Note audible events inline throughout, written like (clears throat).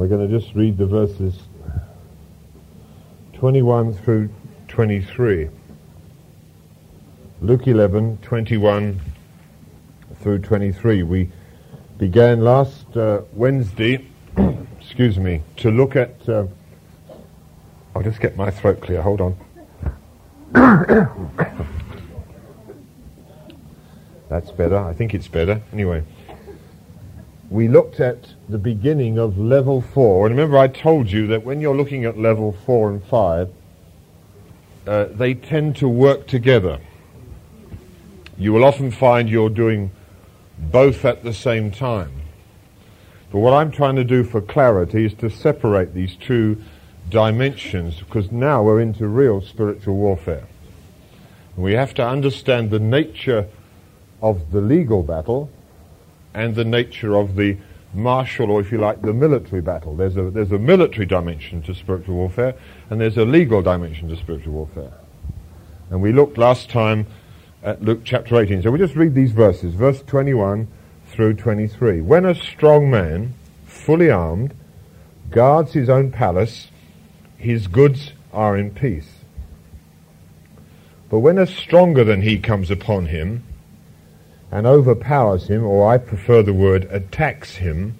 We're going to just read the verses 21 through 23. Luke 11, 21 through 23. We began last uh, Wednesday, (clears throat) excuse me, to look at. Uh, I'll just get my throat clear. Hold on. (coughs) That's better. I think it's better. Anyway, we looked at the beginning of level four. And remember, I told you that when you're looking at level four and five, uh, they tend to work together. You will often find you're doing both at the same time. But what I'm trying to do for clarity is to separate these two dimensions because now we're into real spiritual warfare. We have to understand the nature of the legal battle and the nature of the martial, or if you like, the military battle. There's a, there's a military dimension to spiritual warfare, and there's a legal dimension to spiritual warfare. And we looked last time at Luke chapter 18. So we just read these verses, verse 21 through 23. When a strong man, fully armed, guards his own palace, his goods are in peace. But when a stronger than he comes upon him, and overpowers him, or I prefer the word attacks him.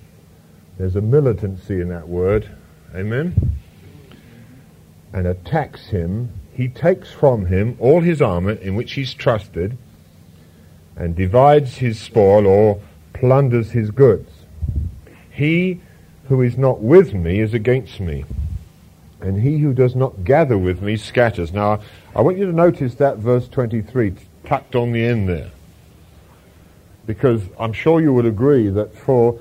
There's a militancy in that word. Amen? And attacks him. He takes from him all his armor in which he's trusted and divides his spoil or plunders his goods. He who is not with me is against me, and he who does not gather with me scatters. Now, I want you to notice that verse 23 tucked on the end there because I'm sure you would agree that for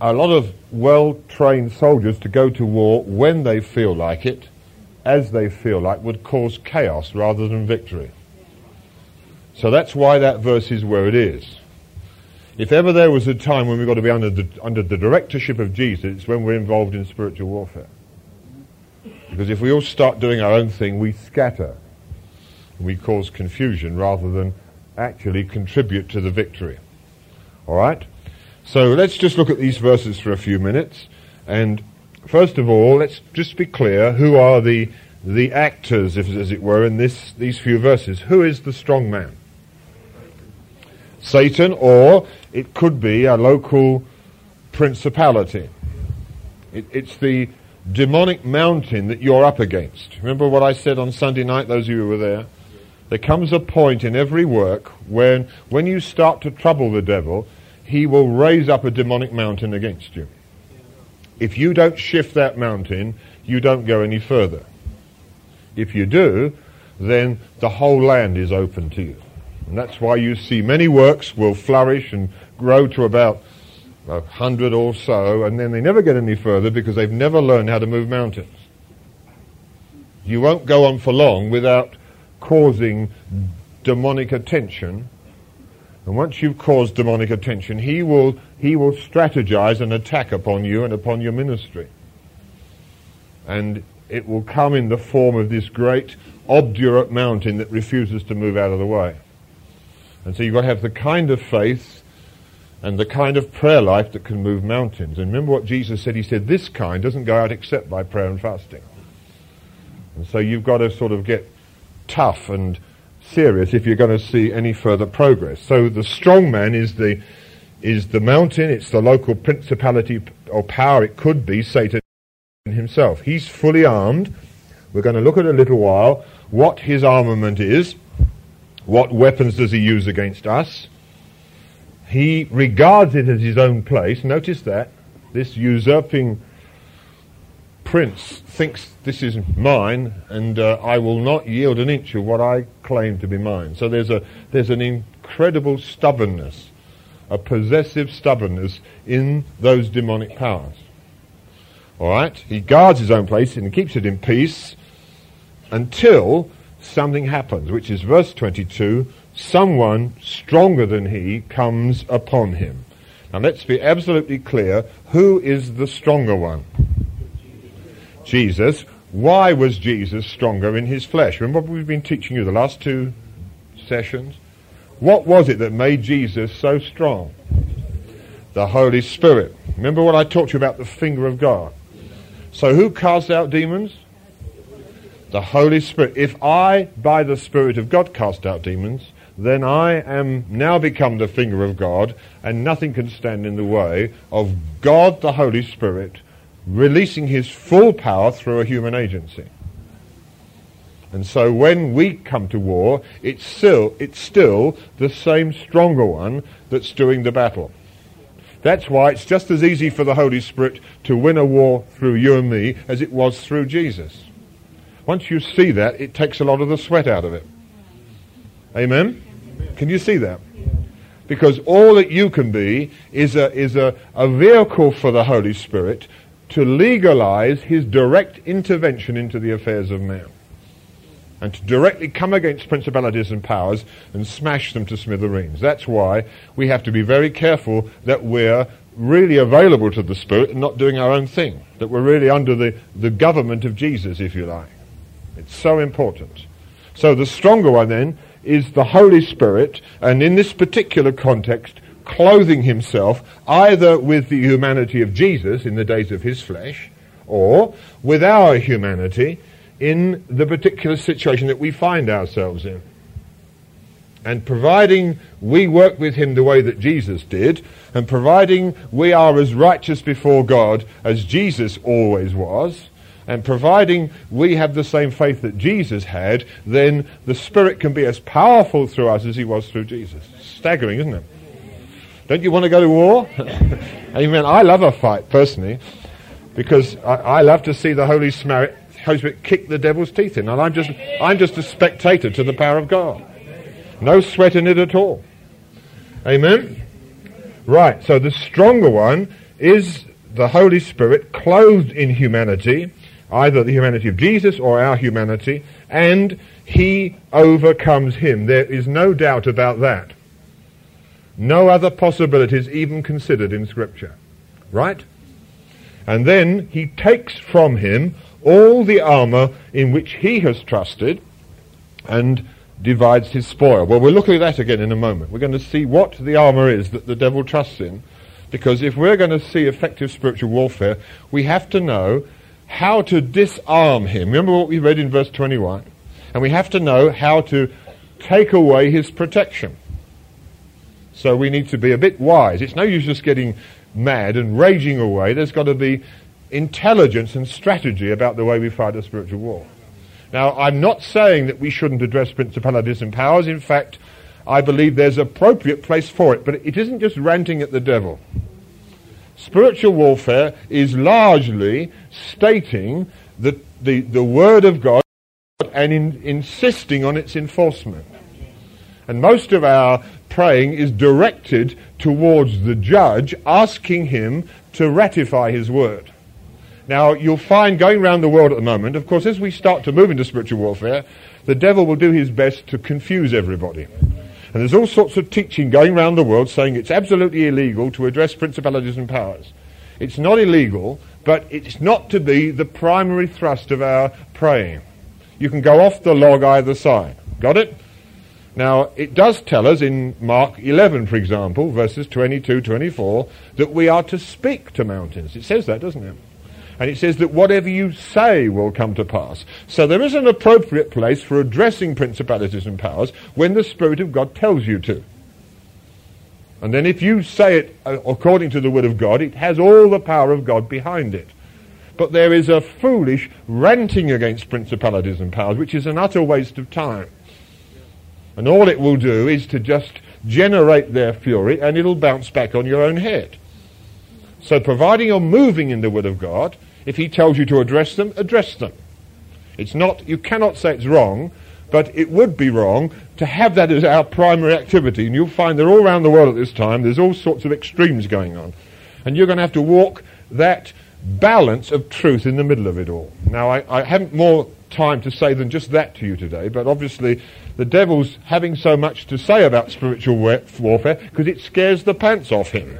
a lot of well-trained soldiers to go to war when they feel like it, as they feel like, would cause chaos rather than victory. So that's why that verse is where it is. If ever there was a time when we've got to be under the, under the directorship of Jesus, it's when we're involved in spiritual warfare. Because if we all start doing our own thing, we scatter. We cause confusion rather than actually contribute to the victory. All right? So let's just look at these verses for a few minutes. And first of all, let's just be clear who are the, the actors, if, as it were, in this, these few verses. Who is the strong man? Satan, or it could be a local principality. It, it's the demonic mountain that you're up against. Remember what I said on Sunday night, those of you who were there? There comes a point in every work when, when you start to trouble the devil, he will raise up a demonic mountain against you. If you don't shift that mountain, you don't go any further. If you do, then the whole land is open to you. And that's why you see many works will flourish and grow to about a hundred or so, and then they never get any further because they've never learned how to move mountains. You won't go on for long without causing demonic attention. And once you've caused demonic attention, he will, he will strategize an attack upon you and upon your ministry. And it will come in the form of this great obdurate mountain that refuses to move out of the way. And so you've got to have the kind of faith and the kind of prayer life that can move mountains. And remember what Jesus said? He said, this kind doesn't go out except by prayer and fasting. And so you've got to sort of get tough and serious if you're going to see any further progress. So the strong man is the is the mountain, it's the local principality or power, it could be Satan himself. He's fully armed. We're going to look at a little while what his armament is, what weapons does he use against us. He regards it as his own place. Notice that. This usurping prince thinks this is mine and uh, I will not yield an inch of what I claim to be mine. So there's a there's an incredible stubbornness, a possessive stubbornness in those demonic powers. All right, he guards his own place and he keeps it in peace until something happens, which is verse 22. Someone stronger than he comes upon him. Now let's be absolutely clear. Who is the stronger one? Jesus. Why was Jesus stronger in his flesh? Remember what we've been teaching you the last two sessions? What was it that made Jesus so strong? The Holy Spirit. Remember what I talked to you about the finger of God? So who casts out demons? The Holy Spirit. If I, by the Spirit of God, cast out demons, then I am now become the finger of God, and nothing can stand in the way of God, the Holy Spirit, releasing his full power through a human agency. And so when we come to war, it's still, it's still the same stronger one that's doing the battle. That's why it's just as easy for the Holy Spirit to win a war through you and me as it was through Jesus. Once you see that, it takes a lot of the sweat out of it. Amen? Can you see that? Because all that you can be is a, is a, a vehicle for the Holy Spirit to legalize his direct intervention into the affairs of man and to directly come against principalities and powers and smash them to smithereens. That's why we have to be very careful that we're really available to the Spirit and not doing our own thing, that we're really under the, the government of Jesus, if you like. It's so important. So the stronger one then is the Holy Spirit, and in this particular context, clothing himself either with the humanity of Jesus in the days of his flesh, or with our humanity in the particular situation that we find ourselves in. And providing we work with him the way that Jesus did, and providing we are as righteous before God as Jesus always was, and providing we have the same faith that Jesus had, then the Spirit can be as powerful through us as he was through Jesus. Staggering, isn't it? Don't you want to go to war? (laughs) Amen. I love a fight, personally, because I, I love to see the Holy Spirit, Holy Spirit kick the devil's teeth in. And I'm just, I'm just a spectator to the power of God. No sweat in it at all. Amen? Right, so the stronger one is the Holy Spirit clothed in humanity, either the humanity of Jesus or our humanity, and he overcomes him. There is no doubt about that. No other possibilities even considered in Scripture. Right? And then he takes from him all the armor in which he has trusted and divides his spoil. Well, we'll look at that again in a moment. We're going to see what the armor is that the devil trusts in. Because if we're going to see effective spiritual warfare, we have to know how to disarm him. Remember what we read in verse 21? And we have to know how to take away his protection. So we need to be a bit wise. It's no use just getting mad and raging away. There's got to be intelligence and strategy about the way we fight a spiritual war. Now, I'm not saying that we shouldn't address principalities and powers. In fact, I believe there's appropriate place for it, but it isn't just ranting at the devil. Spiritual warfare is largely stating the, the, the word of God and in, insisting on its enforcement. And most of our praying is directed towards the judge, asking him to ratify his word. Now, you'll find going around the world at the moment, of course, as we start to move into spiritual warfare, the devil will do his best to confuse everybody. And there's all sorts of teaching going around the world saying it's absolutely illegal to address principalities and powers. It's not illegal, but it's not to be the primary thrust of our praying. You can go off the log either side. Got it? Now, it does tell us in Mark 11, for example, verses 22, 24, that we are to speak to mountains. It says that, doesn't it? And it says that whatever you say will come to pass. So there is an appropriate place for addressing principalities and powers when the Spirit of God tells you to. And then if you say it uh, according to the word of God, it has all the power of God behind it. But there is a foolish ranting against principalities and powers, which is an utter waste of time. And all it will do is to just generate their fury and it'll bounce back on your own head. So providing you're moving in the Word of God, if he tells you to address them, address them. It's not, you cannot say it's wrong, but it would be wrong to have that as our primary activity. And you'll find that all around the world at this time, there's all sorts of extremes going on. And you're going to have to walk that balance of truth in the middle of it all. Now, I, I haven't more time to say than just that to you today, but obviously the devil's having so much to say about spiritual warfare because it scares the pants off him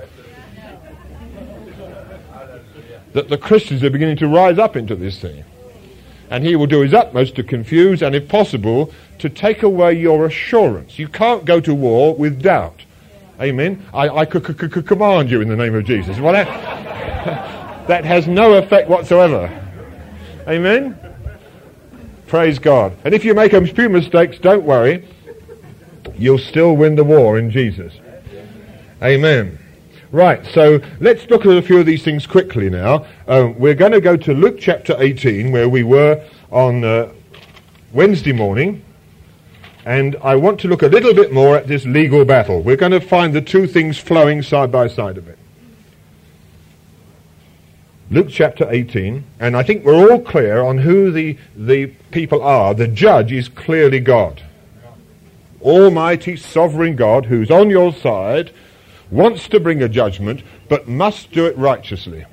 that the Christians are beginning to rise up into this thing. And he will do his utmost to confuse and, if possible, to take away your assurance. You can't go to war with doubt. Amen. I, I c- c- c- command you in the name of Jesus. Well, that, (laughs) that has no effect whatsoever. Amen? Praise God. And if you make a few mistakes, don't worry. You'll still win the war in Jesus. Amen. Right, so let's look at a few of these things quickly now. Um, we're going to go to Luke chapter 18, where we were on uh, Wednesday morning. And I want to look a little bit more at this legal battle. We're going to find the two things flowing side by side a it. Luke chapter 18, and I think we're all clear on who the, the people are. The judge is clearly God. Almighty, sovereign God who's on your side wants to bring a judgment, but must do it righteously.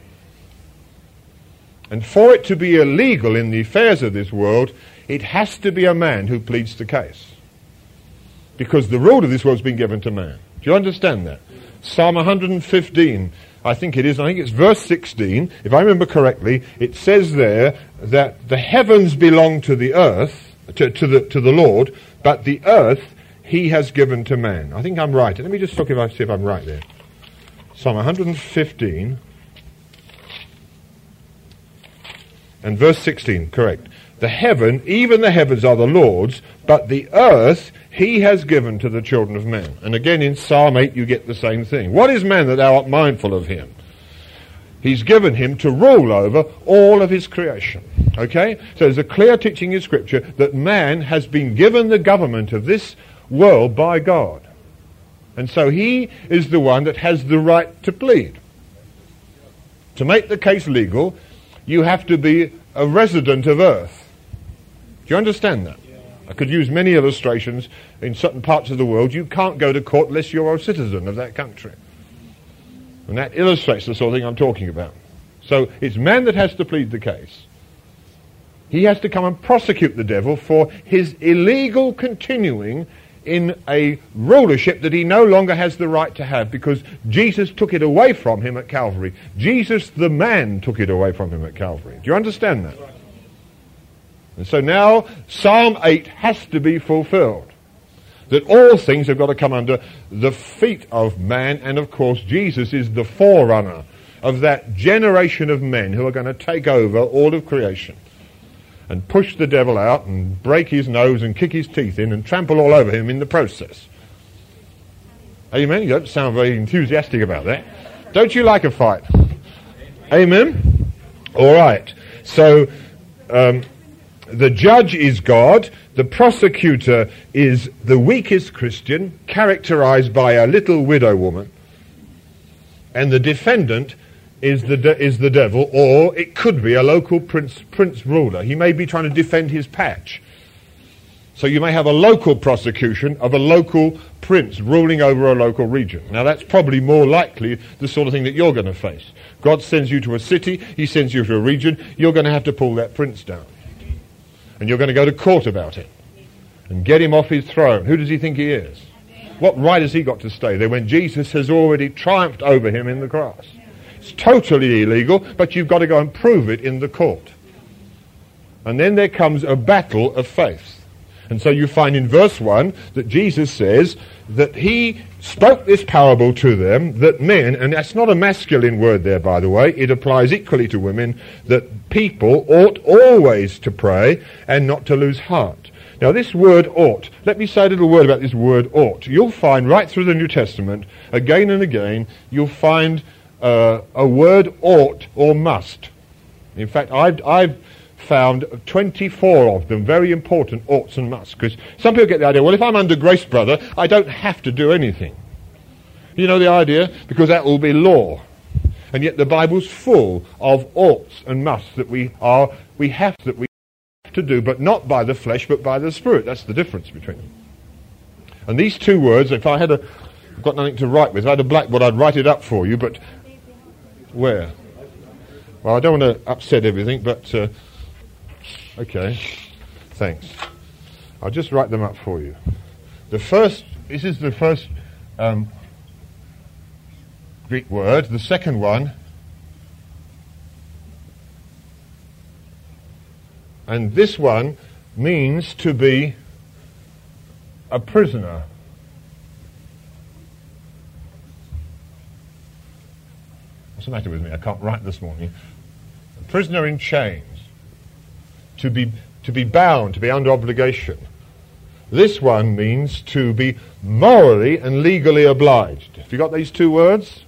And for it to be illegal in the affairs of this world, it has to be a man who pleads the case. Because the rule of this world has been given to man. Do you understand that? Psalm 115, I think it is, I think it's verse 16, if I remember correctly, it says there that the heavens belong to the earth, to, to, the, to the Lord, but the earth he has given to man. I think I'm right. Let me just look if I see if I'm right there. Psalm 115 and verse 16, correct. The heaven, even the heavens are the Lord's, but the earth he has given to the children of men. And again in Psalm 8 you get the same thing. What is man that thou art mindful of him? He's given him to rule over all of his creation. Okay? So there's a clear teaching in Scripture that man has been given the government of this world by God. And so he is the one that has the right to plead. To make the case legal, you have to be a resident of earth. Do you understand that? I could use many illustrations in certain parts of the world. You can't go to court unless you're a citizen of that country. And that illustrates the sort of thing I'm talking about. So it's man that has to plead the case. He has to come and prosecute the devil for his illegal continuing in a rulership that he no longer has the right to have because Jesus took it away from him at Calvary. Jesus, the man, took it away from him at Calvary. Do you understand that? And so now Psalm 8 has to be fulfilled. That all things have got to come under the feet of man, and of course Jesus is the forerunner of that generation of men who are going to take over all of creation and push the devil out and break his nose and kick his teeth in and trample all over him in the process. Amen? You don't sound very enthusiastic about that. Don't you like a fight? Amen? All right. So, um, the judge is God. The prosecutor is the weakest Christian, characterized by a little widow woman. And the defendant is the, de- is the devil, or it could be a local prince, prince ruler. He may be trying to defend his patch. So you may have a local prosecution of a local prince ruling over a local region. Now that's probably more likely the sort of thing that you're going to face. God sends you to a city, he sends you to a region, you're going to have to pull that prince down. And you're going to go to court about it. And get him off his throne. Who does he think he is? What right has he got to stay there when Jesus has already triumphed over him in the cross? It's totally illegal, but you've got to go and prove it in the court. And then there comes a battle of faith. And so you find in verse 1 that Jesus says that he spoke this parable to them that men, and that's not a masculine word there, by the way, it applies equally to women, that people ought always to pray and not to lose heart. Now, this word ought, let me say a little word about this word ought. You'll find right through the New Testament, again and again, you'll find uh, a word ought or must. In fact, I've, I've found 24 of them very important oughts and musts. Because some people get the idea, well, if I'm under grace, brother, I don't have to do anything. You know the idea? Because that will be law. And yet the Bible's full of oughts and musts that we are, we have that we have to do, but not by the flesh, but by the Spirit. That's the difference between them. And these two words, if I had a, I've got nothing to write with, if I had a blackboard, I'd write it up for you, but where? Well, I don't want to upset everything, but uh, okay. Thanks. I'll just write them up for you. The first, this is the first um, Greek word. The second one, and this one means to be a prisoner. What's the matter with me? I can't write this morning. A prisoner in chains. To be, to be bound, to be under obligation. This one means to be morally and legally obliged. Have you got these two words?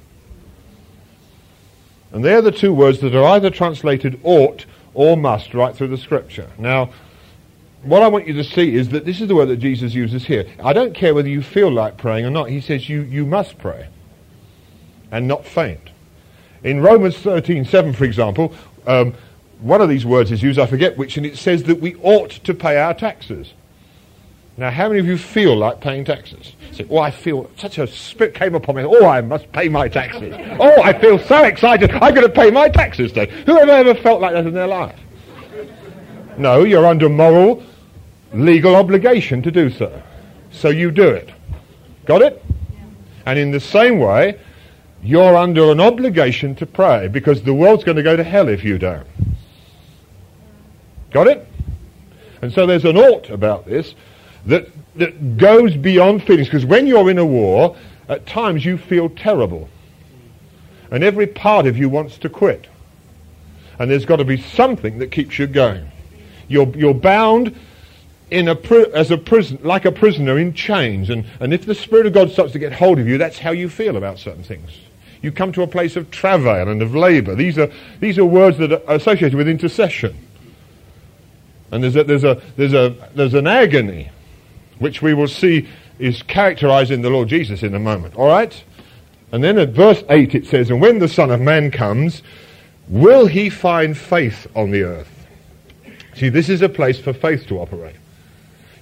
And they're the two words that are either translated ought or must right through the scripture. Now, what I want you to see is that this is the word that Jesus uses here. I don't care whether you feel like praying or not. He says you, you must pray and not faint. In Romans 13, 7, for example, um, one of these words is used, I forget which, and it says that we ought to pay our taxes. Now, how many of you feel like paying taxes? Say, oh, I feel such a spirit came upon me. Oh, I must pay my taxes. Oh, I feel so excited. I'm going to pay my taxes then. Who have ever felt like that in their life? No, you're under moral, legal obligation to do so. So you do it. Got it? And in the same way, you're under an obligation to pray because the world's going to go to hell if you don't. Got it? And so there's an ought about this that, that goes beyond feelings. Because when you're in a war, at times you feel terrible. And every part of you wants to quit. And there's got to be something that keeps you going. You're, you're bound in a as a prison, like a prisoner in chains. And, and if the Spirit of God starts to get hold of you, that's how you feel about certain things. You come to a place of travail and of labour. These are, these are words that are associated with intercession. And there's a, there's, a, there's, a, there's an agony which we will see is characterized in the Lord Jesus in a moment. All right? And then at verse 8 it says, And when the Son of Man comes, will he find faith on the earth? See, this is a place for faith to operate.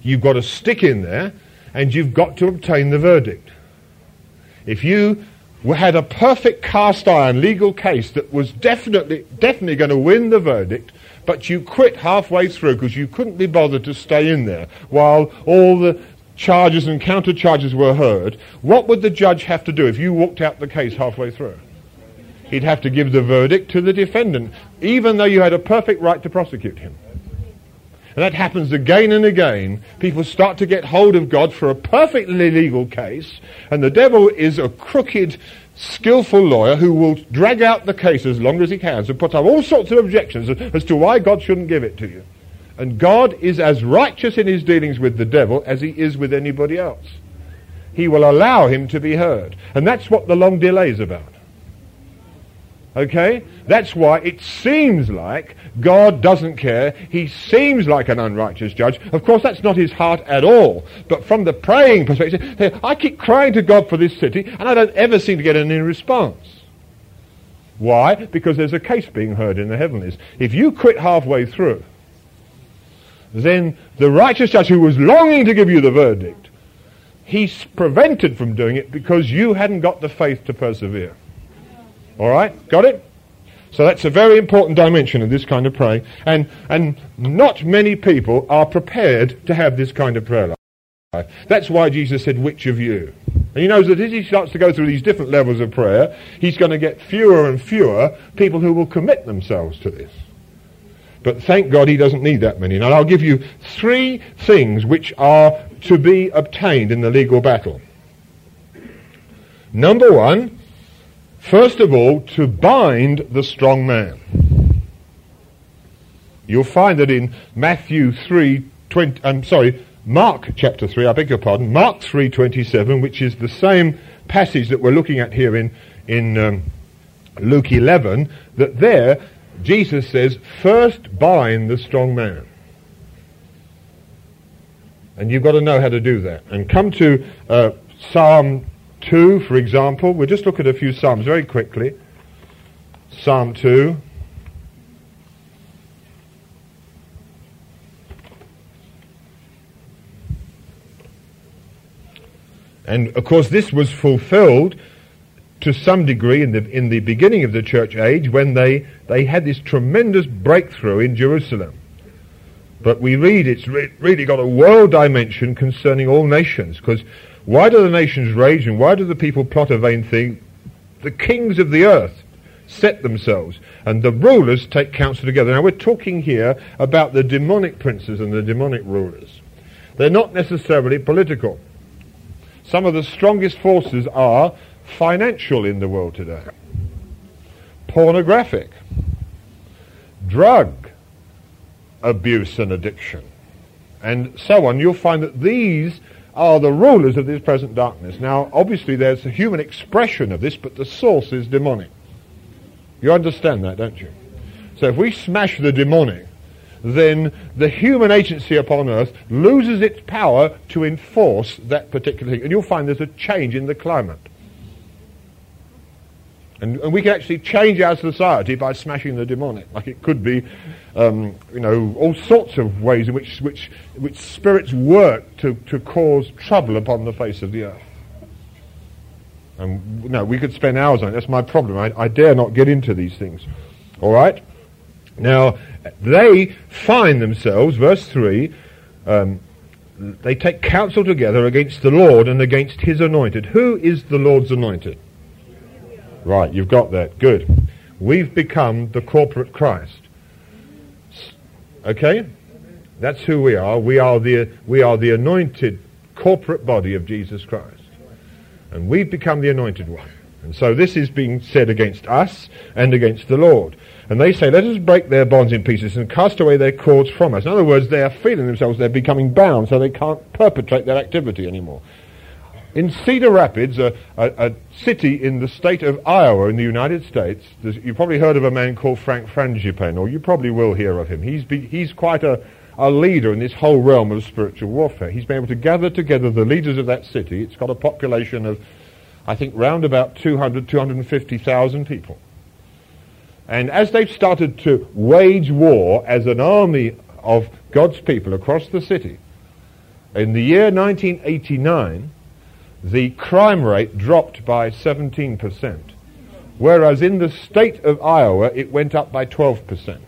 You've got to stick in there and you've got to obtain the verdict. If you had a perfect cast iron legal case that was definitely, definitely going to win the verdict, but you quit halfway through because you couldn't be bothered to stay in there while all the charges and counter charges were heard, what would the judge have to do if you walked out the case halfway through? He'd have to give the verdict to the defendant, even though you had a perfect right to prosecute him. And that happens again and again. People start to get hold of God for a perfectly legal case, and the devil is a crooked skillful lawyer who will drag out the case as long as he can and put up all sorts of objections as to why God shouldn't give it to you. And God is as righteous in his dealings with the devil as he is with anybody else. He will allow him to be heard. And that's what the long delay is about. Okay? That's why it seems like God doesn't care. He seems like an unrighteous judge. Of course, that's not his heart at all. But from the praying perspective, I keep crying to God for this city, and I don't ever seem to get any response. Why? Because there's a case being heard in the heavenlies. If you quit halfway through, then the righteous judge who was longing to give you the verdict, he's prevented from doing it because you hadn't got the faith to persevere. All right? Got it? So that's a very important dimension of this kind of praying. And, and not many people are prepared to have this kind of prayer life. That's why Jesus said, which of you? And he knows that as he starts to go through these different levels of prayer, he's going to get fewer and fewer people who will commit themselves to this. But thank God he doesn't need that many. Now I'll give you three things which are to be obtained in the legal battle. Number one, First of all, to bind the strong man. You'll find that in Matthew 3, 20, I'm sorry, Mark chapter 3, I beg your pardon, Mark 3.27, which is the same passage that we're looking at here in, in um, Luke 11, that there Jesus says, first bind the strong man. And you've got to know how to do that. And come to uh, Psalm 2, for example. We'll just look at a few Psalms very quickly. Psalm 2. And of course, this was fulfilled to some degree in the, in the beginning of the church age when they, they had this tremendous breakthrough in Jerusalem. But we read it's re- really got a world dimension concerning all nations because why do the nations rage and why do the people plot a vain thing? The kings of the earth set themselves and the rulers take counsel together. Now we're talking here about the demonic princes and the demonic rulers. They're not necessarily political. Some of the strongest forces are financial in the world today. pornographic, drug abuse and addiction, and so on, you'll find that these are the rulers of this present darkness. Now, obviously, there's a human expression of this, but the source is demonic. You understand that, don't you? So if we smash the demonic, then the human agency upon earth loses its power to enforce that particular thing. And you'll find there's a change in the climate. And, and, we can actually change our society by smashing the demonic. Like it could be, um, you know, all sorts of ways in which, which, which spirits work to, to cause trouble upon the face of the earth. And no, we could spend hours on it. That's my problem. I, I dare not get into these things. All right? Now, they find themselves, verse 3, um, they take counsel together against the Lord and against his anointed. Who is the Lord's anointed? Right, you've got that. Good. We've become the corporate Christ. Okay? That's who we are. We are the, we are the anointed corporate body of Jesus Christ. And we've become the anointed one. And so this is being said against us and against the Lord. And they say, let us break their bonds in pieces and cast away their cords from us. In other words, they are feeling themselves, they're becoming bound, so they can't perpetrate their activity anymore. In Cedar Rapids, a, a, a, city in the state of Iowa in the United States, you've probably heard of a man called Frank Frangipane, or you probably will hear of him. He's, be, he's quite a, a leader in this whole realm of spiritual warfare. He's been able to gather together the leaders of that city. It's got a population of, I think, round about 200, 250,000 people. And as they've started to wage war as an army of God's people across the city, in the year 1989, the crime rate dropped by 17%, whereas in the state of Iowa it went up by 12%.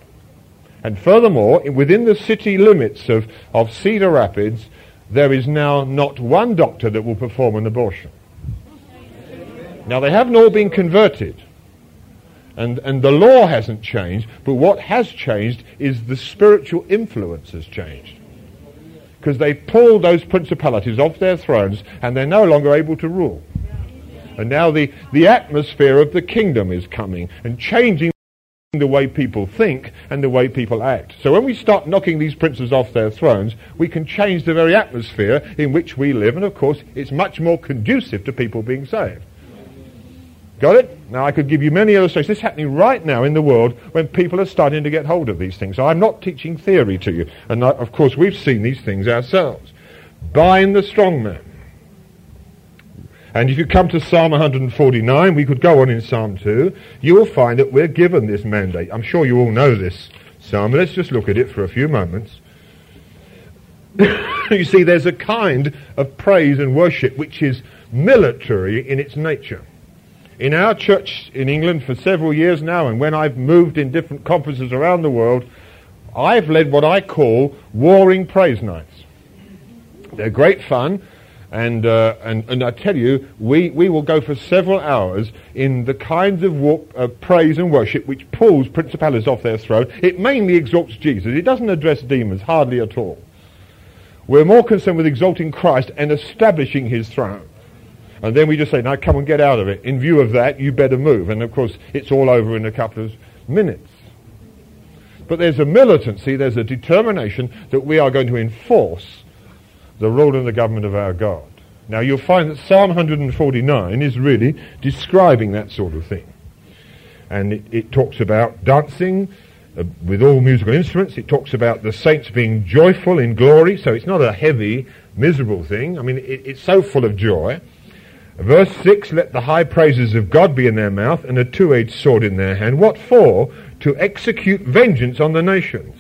And furthermore, within the city limits of, of Cedar Rapids, there is now not one doctor that will perform an abortion. Now, they haven't all been converted, and, and the law hasn't changed, but what has changed is the spiritual influence has changed because they pulled those principalities off their thrones and they're no longer able to rule. And now the, the atmosphere of the kingdom is coming and changing the way people think and the way people act. So when we start knocking these princes off their thrones, we can change the very atmosphere in which we live, and of course it's much more conducive to people being saved. Got it? Now I could give you many illustrations. This is happening right now in the world when people are starting to get hold of these things. So I'm not teaching theory to you. And uh, of course we've seen these things ourselves. Bind the strong man. And if you come to Psalm 149, we could go on in Psalm 2, you will find that we're given this mandate. I'm sure you all know this psalm, let's just look at it for a few moments. (laughs) you see, there's a kind of praise and worship which is military in its nature in our church in England for several years now, and when I've moved in different conferences around the world, I've led what I call warring praise nights. They're great fun, and, uh, and, and I tell you, we, we will go for several hours in the kinds of war, uh, praise and worship which pulls principalities off their throne. It mainly exalts Jesus. It doesn't address demons, hardly at all. We're more concerned with exalting Christ and establishing his throne. And then we just say, now come and get out of it. In view of that, you better move. And of course, it's all over in a couple of minutes. But there's a militancy, there's a determination that we are going to enforce the rule and the government of our God. Now you'll find that Psalm 149 is really describing that sort of thing. And it, it talks about dancing uh, with all musical instruments. It talks about the saints being joyful in glory. So it's not a heavy, miserable thing. I mean, it, it's so full of joy. Verse 6, let the high praises of God be in their mouth and a two-edged sword in their hand. What for? To execute vengeance on the nations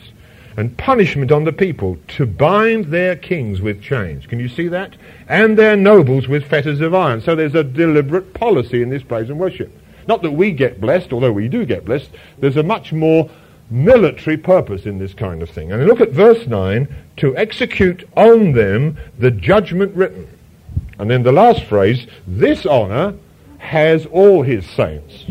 and punishment on the people, to bind their kings with chains. Can you see that? And their nobles with fetters of iron. So there's a deliberate policy in this praise and worship. Not that we get blessed, although we do get blessed. There's a much more military purpose in this kind of thing. And look at verse 9, to execute on them the judgment written. And then the last phrase, this honor has all his saints.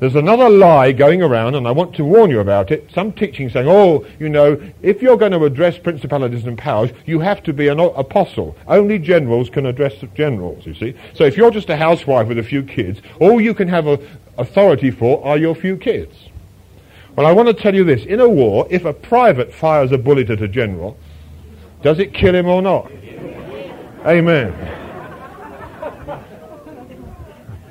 there's another lie going around, and I want to warn you about it. Some teaching saying, oh, you know, if you're going to address principalities and powers, you have to be an apostle. Only generals can address generals, you see. So if you're just a housewife with a few kids, all you can have authority for are your few kids. Well, I want to tell you this. In a war, if a private fires a bullet at a general, does it kill him or not? Amen.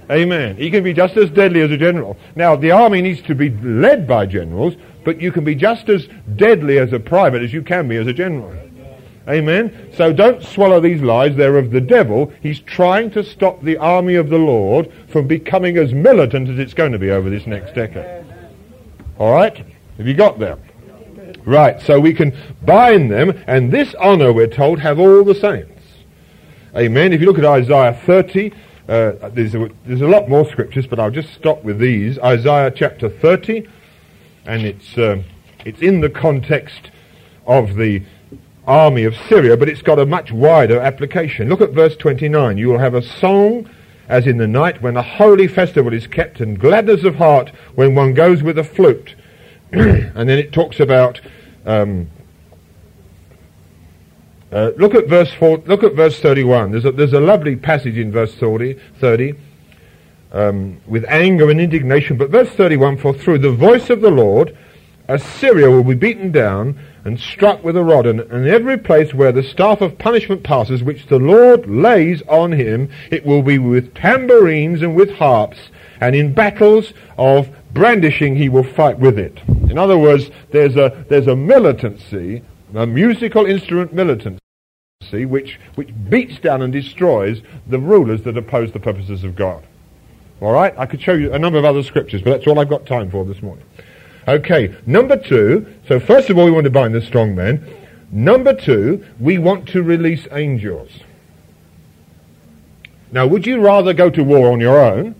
Amen. He can be just as deadly as a general. Now, the army needs to be led by generals, but you can be just as deadly as a private as you can be as a general. Amen. So don't swallow these lies. They're of the devil. He's trying to stop the army of the Lord from becoming as militant as it's going to be over this next decade. All right? Have you got there? Right. So we can bind them, and this honor, we're told, have all the saints. Amen. If you look at Isaiah 30, uh, there's, a, there's a lot more scriptures, but I'll just stop with these. Isaiah chapter 30, and it's, uh, it's in the context of the army of Syria, but it's got a much wider application. Look at verse 29. You will have a song as in the night when a holy festival is kept and gladness of heart when one goes with a flute. (clears throat) and then it talks about um, uh, look at verse four, look at verse 31. There's a, there's a lovely passage in verse 30, 30 um, with anger and indignation. But verse 31, for through the voice of the Lord, Assyria will be beaten down and struck with a rod, and in every place where the staff of punishment passes, which the Lord lays on him, it will be with tambourines and with harps, and in battles of brandishing he will fight with it. In other words, there's a, there's a militancy, a musical instrument militancy, which, which beats down and destroys the rulers that oppose the purposes of God. All right? I could show you a number of other scriptures, but that's all I've got time for this morning. Okay, number two, so first of all we want to bind the strong men. Number two, we want to release angels. Now, would you rather go to war on your own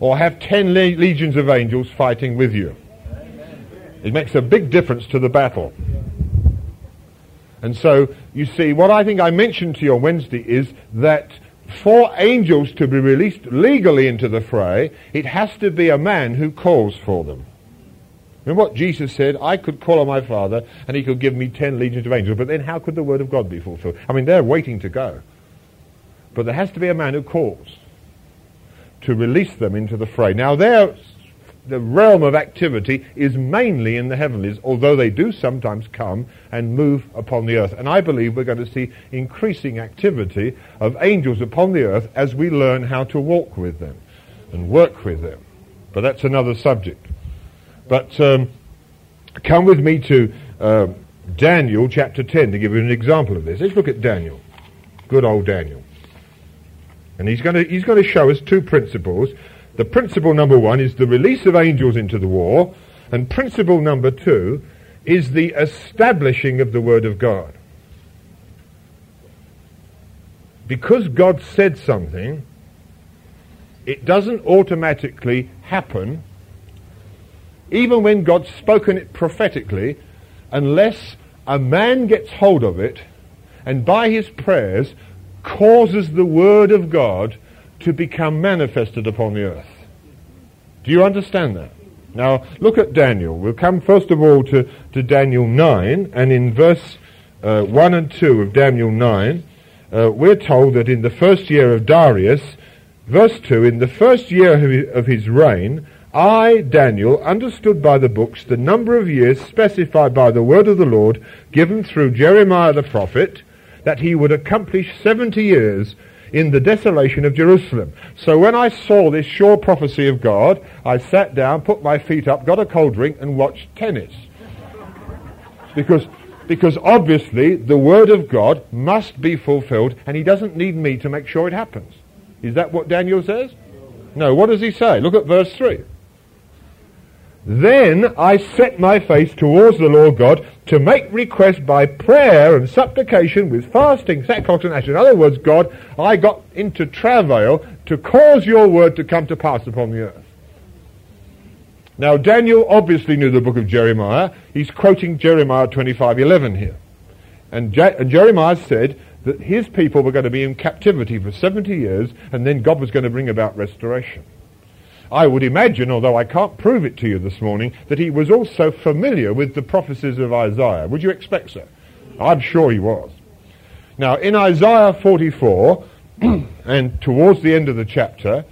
or have ten le- legions of angels fighting with you? It makes a big difference to the battle. And so, you see, what I think I mentioned to you on Wednesday is that for angels to be released legally into the fray, it has to be a man who calls for them. Remember what Jesus said? I could call on my Father and he could give me ten legions of angels. But then how could the word of God be fulfilled? I mean, they're waiting to go. But there has to be a man who calls to release them into the fray. Now, they're the realm of activity is mainly in the heavenlies, although they do sometimes come and move upon the earth. And I believe we're going to see increasing activity of angels upon the earth as we learn how to walk with them and work with them. But that's another subject. But um, come with me to uh, Daniel chapter 10 to give you an example of this. Let's look at Daniel. Good old Daniel. And he's going to, he's going to show us two principles the principle number one is the release of angels into the war, and principle number two is the establishing of the Word of God. Because God said something, it doesn't automatically happen, even when God's spoken it prophetically, unless a man gets hold of it and by his prayers causes the Word of God to become manifested upon the earth. Do you understand that? Now, look at Daniel. We'll come first of all to, to Daniel 9, and in verse uh, 1 and 2 of Daniel 9, uh, we're told that in the first year of Darius, verse 2, in the first year of his reign, I, Daniel, understood by the books the number of years specified by the word of the Lord given through Jeremiah the prophet, that he would accomplish 70 years in the desolation of Jerusalem. So when I saw this sure prophecy of God, I sat down, put my feet up, got a cold drink, and watched tennis. Because, because obviously the Word of God must be fulfilled, and He doesn't need me to make sure it happens. Is that what Daniel says? No, what does he say? Look at verse 3. Then I set my face towards the Lord God to make request by prayer and supplication with fasting, sackcloth and ashes. In other words, God, I got into travail to cause your word to come to pass upon the earth. Now, Daniel obviously knew the book of Jeremiah. He's quoting Jeremiah 25:11 here. And, Je- and Jeremiah said that his people were going to be in captivity for 70 years, and then God was going to bring about restoration. I would imagine, although I can't prove it to you this morning, that he was also familiar with the prophecies of Isaiah. Would you expect so? I'm sure he was. Now, in Isaiah 44, (clears throat) and towards the end of the chapter,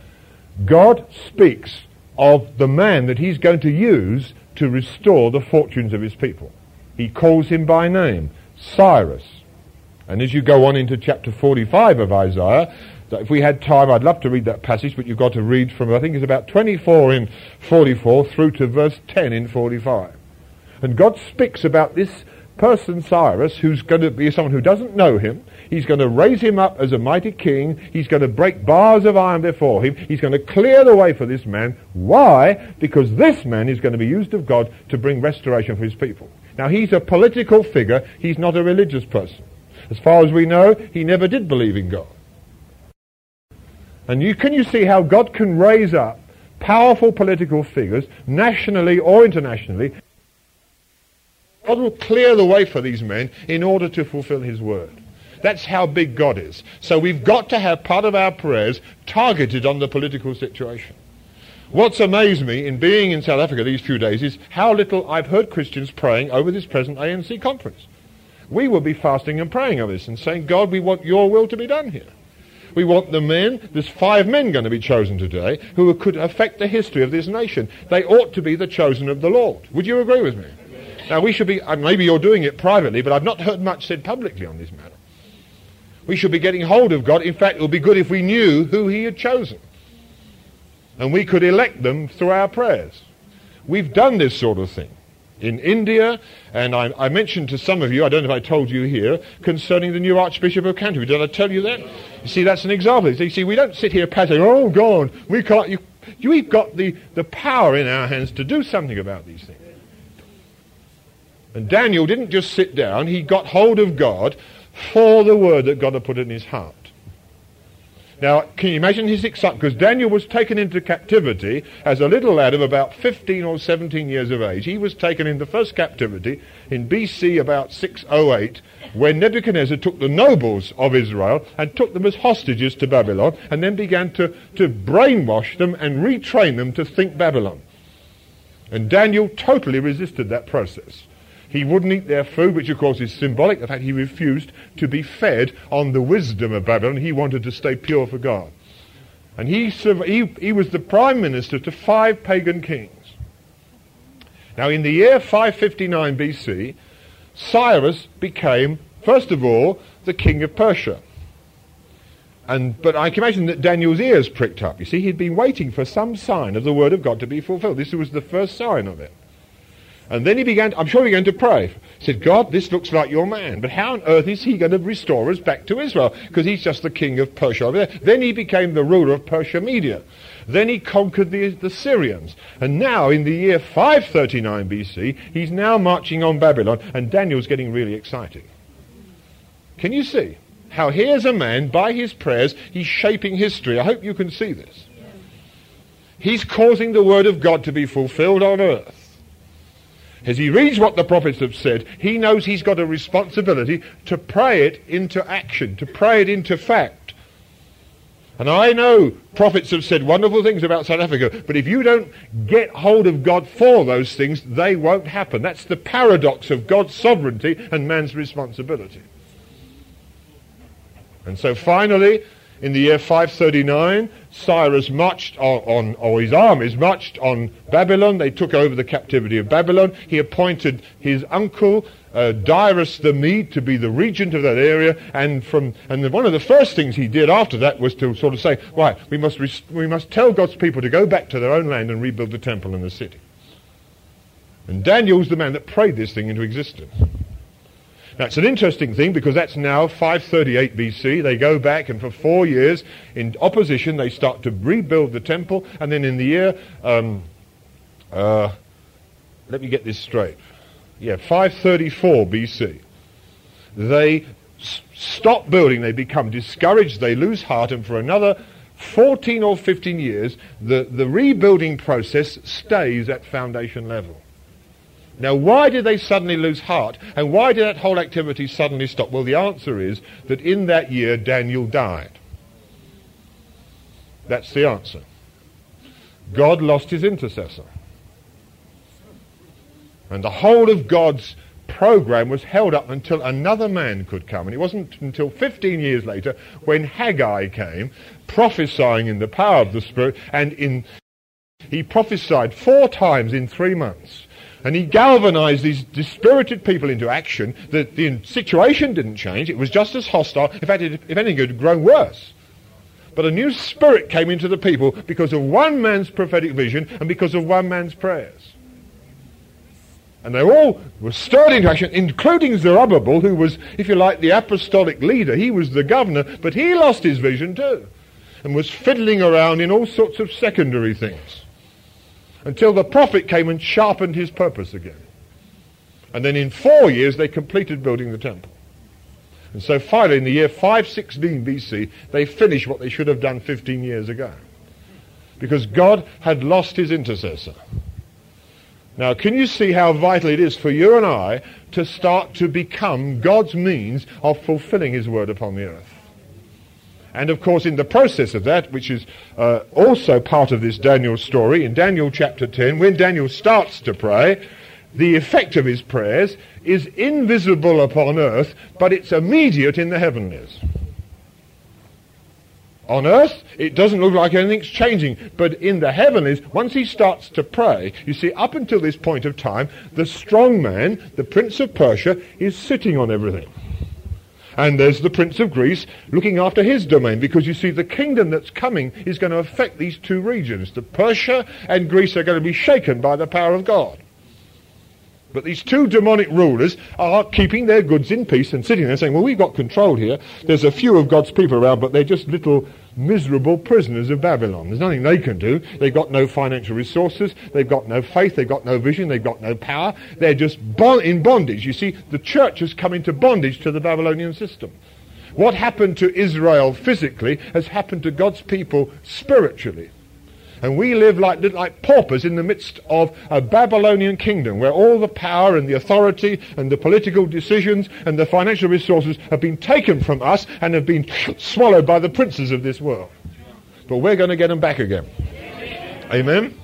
God speaks of the man that he's going to use to restore the fortunes of his people. He calls him by name, Cyrus. And as you go on into chapter 45 of Isaiah, if we had time, I'd love to read that passage, but you've got to read from, I think it's about 24 in 44 through to verse 10 in 45. And God speaks about this person, Cyrus, who's going to be someone who doesn't know him. He's going to raise him up as a mighty king. He's going to break bars of iron before him. He's going to clear the way for this man. Why? Because this man is going to be used of God to bring restoration for his people. Now, he's a political figure. He's not a religious person. As far as we know, he never did believe in God. And you, can you see how God can raise up powerful political figures, nationally or internationally? God will clear the way for these men in order to fulfill his word. That's how big God is. So we've got to have part of our prayers targeted on the political situation. What's amazed me in being in South Africa these few days is how little I've heard Christians praying over this present ANC conference. We will be fasting and praying over this and saying, God, we want your will to be done here. We want the men, there's five men going to be chosen today who could affect the history of this nation. They ought to be the chosen of the Lord. Would you agree with me? Now we should be, uh, maybe you're doing it privately, but I've not heard much said publicly on this matter. We should be getting hold of God. In fact, it would be good if we knew who he had chosen. And we could elect them through our prayers. We've done this sort of thing in India, and I, I, mentioned to some of you, I don't know if I told you here, concerning the new Archbishop of Canterbury. Did I tell you that? You see, that's an example. You see, we don't sit here patting, oh God, we can't, you, you've got the, the power in our hands to do something about these things. And Daniel didn't just sit down, he got hold of God for the word that God had put in his heart. Now, can you imagine his excitement? Because Daniel was taken into captivity as a little lad of about 15 or 17 years of age. He was taken in the first captivity in BC about 608 when Nebuchadnezzar took the nobles of Israel and took them as hostages to Babylon and then began to, to brainwash them and retrain them to think Babylon. And Daniel totally resisted that process. He wouldn't eat their food, which of course is symbolic. The fact he refused to be fed on the wisdom of Babylon. He wanted to stay pure for God. And he, he, he was the prime minister to five pagan kings. Now, in the year 559 BC, Cyrus became, first of all, the king of Persia. And, but I can imagine that Daniel's ears pricked up. You see, he'd been waiting for some sign of the word of God to be fulfilled. This was the first sign of it. And then he began, I'm sure he began to pray. He said, God, this looks like your man, but how on earth is he going to restore us back to Israel? Because he's just the king of Persia over there. Then he became the ruler of Persia Media. Then he conquered the, the Syrians. And now, in the year 539 BC, he's now marching on Babylon, and Daniel's getting really excited. Can you see how here's a man, by his prayers, he's shaping history? I hope you can see this. He's causing the word of God to be fulfilled on earth. As he reads what the prophets have said, he knows he's got a responsibility to pray it into action, to pray it into fact. And I know prophets have said wonderful things about South Africa, but if you don't get hold of God for those things, they won't happen. That's the paradox of God's sovereignty and man's responsibility. And so finally, in the year 539, Cyrus marched on, on, or his armies marched on Babylon. They took over the captivity of Babylon. He appointed his uncle, uh, the Mede, to be the regent of that area. And from and one of the first things he did after that was to sort of say, right, we must we must tell God's people to go back to their own land and rebuild the temple and the city. And Daniel's the man that prayed this thing into existence. Now, it's an interesting thing because that's now 538 BC. They go back and for four years in opposition they start to rebuild the temple and then in the year, um, uh, let me get this straight. Yeah, 534 BC. They s- stop building, they become discouraged, they lose heart and for another 14 or 15 years the, the rebuilding process stays at foundation level. Now, why did they suddenly lose heart? And why did that whole activity suddenly stop? Well, the answer is that in that year, Daniel died. That's the answer. God lost his intercessor. And the whole of God's program was held up until another man could come. And it wasn't until 15 years later when Haggai came, prophesying in the power of the Spirit, and in he prophesied four times in three months. And he galvanized these dispirited people into action. The, the situation didn't change. It was just as hostile. In fact, it, if anything, it had grown worse. But a new spirit came into the people because of one man's prophetic vision and because of one man's prayers. And they all were stirred into action, including Zerubbabel, who was, if you like, the apostolic leader. He was the governor, but he lost his vision too and was fiddling around in all sorts of secondary things until the prophet came and sharpened his purpose again. And then in four years they completed building the temple. And so finally in the year 516 BC they finished what they should have done 15 years ago. Because God had lost his intercessor. Now, can you see how vital it is for you and I to start to become God's means of fulfilling His word upon the earth? And of course, in the process of that, which is uh, also part of this Daniel story, in Daniel chapter 10, when Daniel starts to pray, the effect of his prayers is invisible upon earth, but it's immediate in the heavenlies. On earth, it doesn't look like anything's changing. But in the heavenlies, once he starts to pray, you see, up until this point of time, the strong man, the prince of Persia, is sitting on everything. And there's the prince of Greece looking after his domain, because you see, the kingdom that's coming is going to affect these two regions. The Persia and Greece are going to be shaken by the power of God. But these two demonic rulers are keeping their goods in peace and sitting there saying, well, we've got control here. There's a few of God's people around, but they're just little miserable prisoners of Babylon. There's nothing they can do. They've got no financial resources. They've got no faith. They've got no vision. They've got no power. They're just in bondage. You see, the church has come into bondage to the Babylonian system. What happened to Israel physically has happened to God's people spiritually. And we live like, like paupers in the midst of a Babylonian kingdom where all the power and the authority and the political decisions and the financial resources have been taken from us and have been swallowed by the princes of this world. But we're going to get them back again. Amen?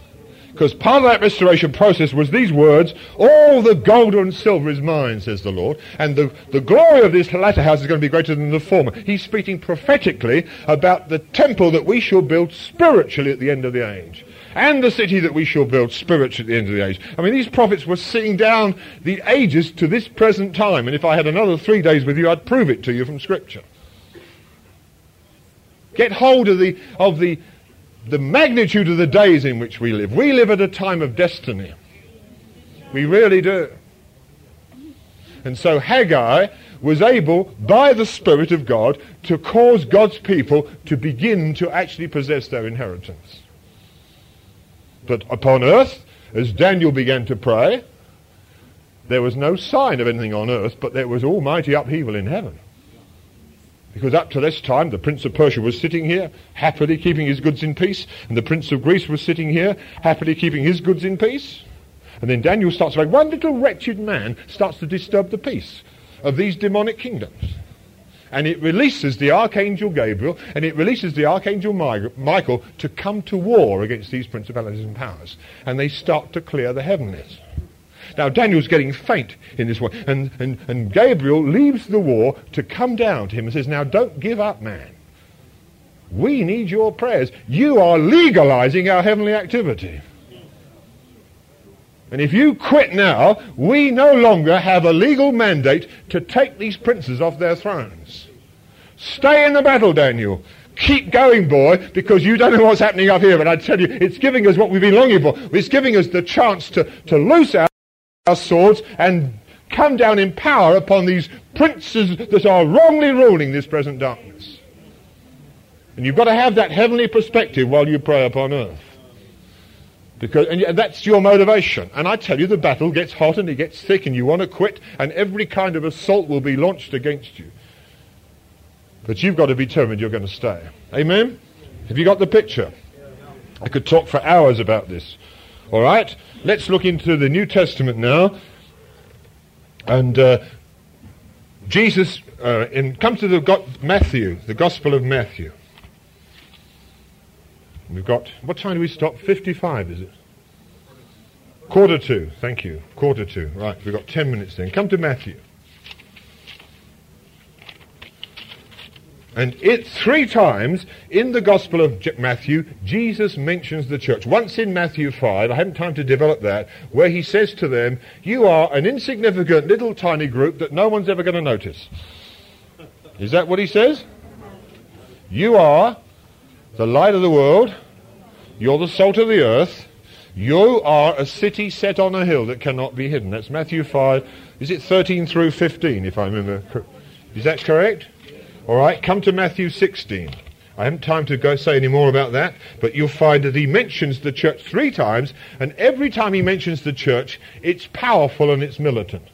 Because part of that restoration process was these words, all the gold and silver is mine, says the Lord, and the, the glory of this latter house is going to be greater than the former. He's speaking prophetically about the temple that we shall build spiritually at the end of the age. And the city that we shall build spiritually at the end of the age. I mean, these prophets were seeing down the ages to this present time, and if I had another three days with you, I'd prove it to you from Scripture. Get hold of the, of the, the magnitude of the days in which we live. We live at a time of destiny. We really do. And so Haggai was able, by the Spirit of God, to cause God's people to begin to actually possess their inheritance. But upon earth, as Daniel began to pray, there was no sign of anything on earth, but there was almighty upheaval in heaven. Because up to this time, the Prince of Persia was sitting here, happily keeping his goods in peace, and the Prince of Greece was sitting here, happily keeping his goods in peace. And then Daniel starts to one little wretched man starts to disturb the peace of these demonic kingdoms. And it releases the Archangel Gabriel and it releases the Archangel Michael to come to war against these principalities and powers. And they start to clear the heavenlies. Now Daniel's getting faint in this way. And, and, and Gabriel leaves the war to come down to him and says, Now don't give up, man. We need your prayers. You are legalizing our heavenly activity. And if you quit now, we no longer have a legal mandate to take these princes off their thrones. Stay in the battle, Daniel. Keep going, boy, because you don't know what's happening up here. But I tell you, it's giving us what we've been longing for. It's giving us the chance to, to loose our swords and come down in power upon these princes that are wrongly ruling this present darkness. And you've got to have that heavenly perspective while you pray upon earth. Because, and that's your motivation. And I tell you, the battle gets hot and it gets thick and you want to quit and every kind of assault will be launched against you. But you've got to be determined you're going to stay. Amen? Have you got the picture? I could talk for hours about this. All right? Let's look into the New Testament now. And uh, Jesus, uh, in, come to the Go- Matthew, the Gospel of Matthew. We've got, what time do we stop? 55, is it? Quarter to, thank you. Quarter to. Right, we've got 10 minutes then. Come to Matthew. And it three times in the Gospel of Matthew, Jesus mentions the church. Once in Matthew 5, I haven't time to develop that, where he says to them, You are an insignificant little tiny group that no one's ever going to notice. Is that what he says? You are the light of the world. You're the salt of the earth. You are a city set on a hill that cannot be hidden. That's Matthew 5. Is it 13 through 15, if I remember? Is that correct? All right, come to Matthew 16. I haven't time to go say any more about that, but you'll find that he mentions the church three times, and every time he mentions the church, it's powerful and it's militant.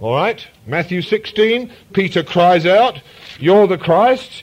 All right, Matthew 16, Peter cries out, You're the Christ.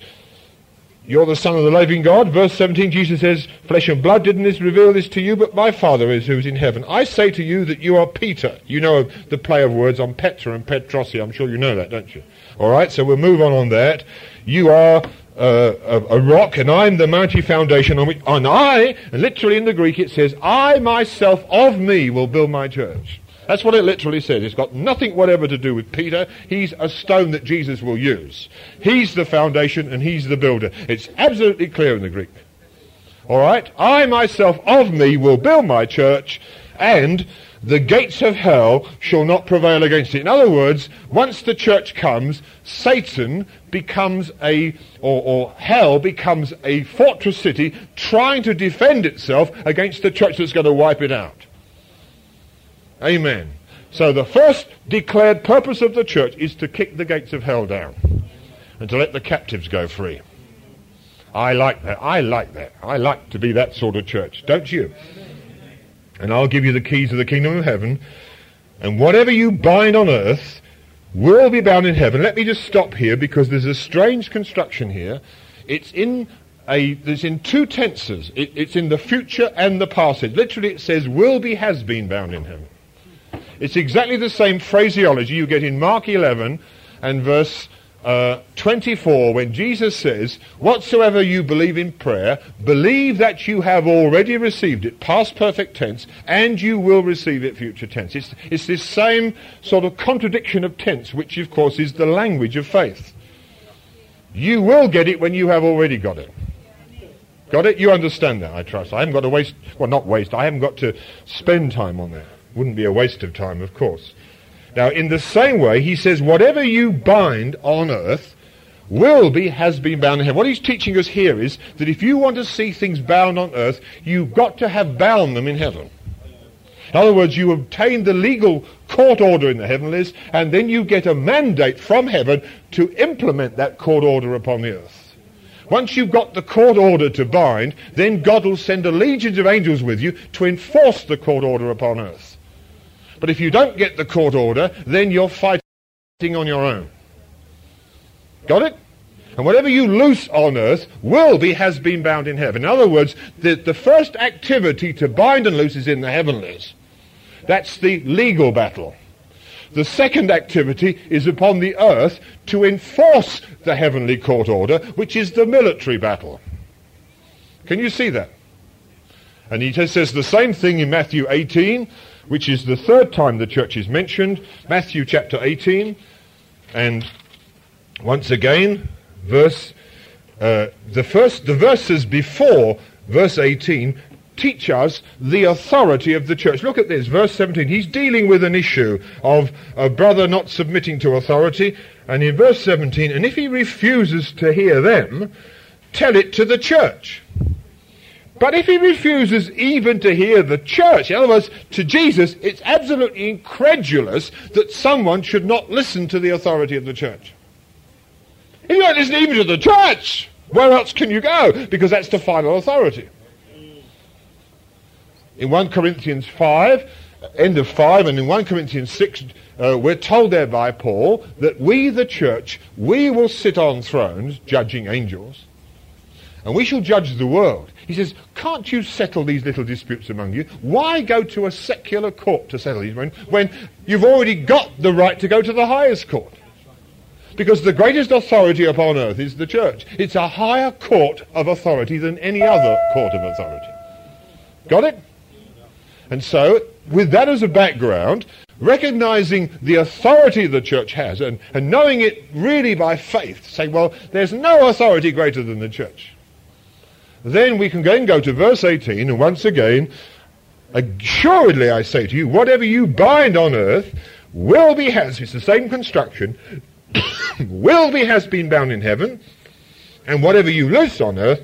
You're the Son of the living God. Verse 17, Jesus says, Flesh and blood didn't this reveal this to you, but my Father is who's in heaven. I say to you that you are Peter. You know the play of words on Petra and Petrosi. I'm sure you know that, don't you? All right, so we'll move on on that. You are uh, a, a, rock, and I'm the mighty foundation on which, and I, and literally in the Greek it says, I myself of me will build my church. That's what it literally says. It's got nothing whatever to do with Peter. He's a stone that Jesus will use. He's the foundation and he's the builder. It's absolutely clear in the Greek. All right? I myself of me will build my church and the gates of hell shall not prevail against it. In other words, once the church comes, Satan becomes a, or, or, hell becomes a fortress city trying to defend itself against the church that's going to wipe it out. Amen. So the first declared purpose of the church is to kick the gates of hell down and to let the captives go free. I like that. I like that. I like to be that sort of church. Don't you? And I'll give you the keys of the kingdom of heaven. And whatever you bind on earth will be bound in heaven. Let me just stop here because there's a strange construction here. It's in a, there's in two tenses. It, it's in the future and the past. Literally it says will be, has been bound in heaven. It's exactly the same phraseology you get in Mark 11 and verse uh, 24 when Jesus says, Whatsoever you believe in prayer, believe that you have already received it, past perfect tense, and you will receive it, future tense. It's, it's this same sort of contradiction of tense, which of course is the language of faith. You will get it when you have already got it. Got it? You understand that, I trust. I haven't got to waste, well, not waste, I haven't got to spend time on that. Wouldn't be a waste of time, of course. Now, in the same way, he says, whatever you bind on earth will be, has been bound in heaven. What he's teaching us here is that if you want to see things bound on earth, you've got to have bound them in heaven. In other words, you obtain the legal court order in the heavenlies, and then you get a mandate from heaven to implement that court order upon the earth. Once you've got the court order to bind, then God will send a legion of angels with you to enforce the court order upon earth. But if you don't get the court order, then you're fighting on your own. Got it? And whatever you loose on earth will be, has been bound in heaven. In other words, the, the first activity to bind and loose is in the heavenlies. That's the legal battle. The second activity is upon the earth to enforce the heavenly court order, which is the military battle. Can you see that? And he says the same thing in Matthew 18 which is the third time the church is mentioned, Matthew chapter 18, and once again, verse, uh, the first, the verses before verse 18 teach us the authority of the church. Look at this, verse 17. He's dealing with an issue of a brother not submitting to authority, and in verse 17, and if he refuses to hear them, tell it to the church. But if he refuses even to hear the church, in other words, to Jesus, it's absolutely incredulous that someone should not listen to the authority of the church. If you don't listen even to the church, where else can you go? Because that's the final authority. In 1 Corinthians 5, end of 5, and in 1 Corinthians 6, uh, we're told there by Paul that we, the church, we will sit on thrones, judging angels, and we shall judge the world. He says, can't you settle these little disputes among you? Why go to a secular court to settle these when, when you've already got the right to go to the highest court? Because the greatest authority upon earth is the church. It's a higher court of authority than any other court of authority. Got it? And so, with that as a background, recognizing the authority the church has and, and knowing it really by faith, saying, well, there's no authority greater than the church. Then we can then go to verse 18, and once again, assuredly I say to you, whatever you bind on earth will be has, it's the same construction, (coughs) will be has been bound in heaven, and whatever you loose on earth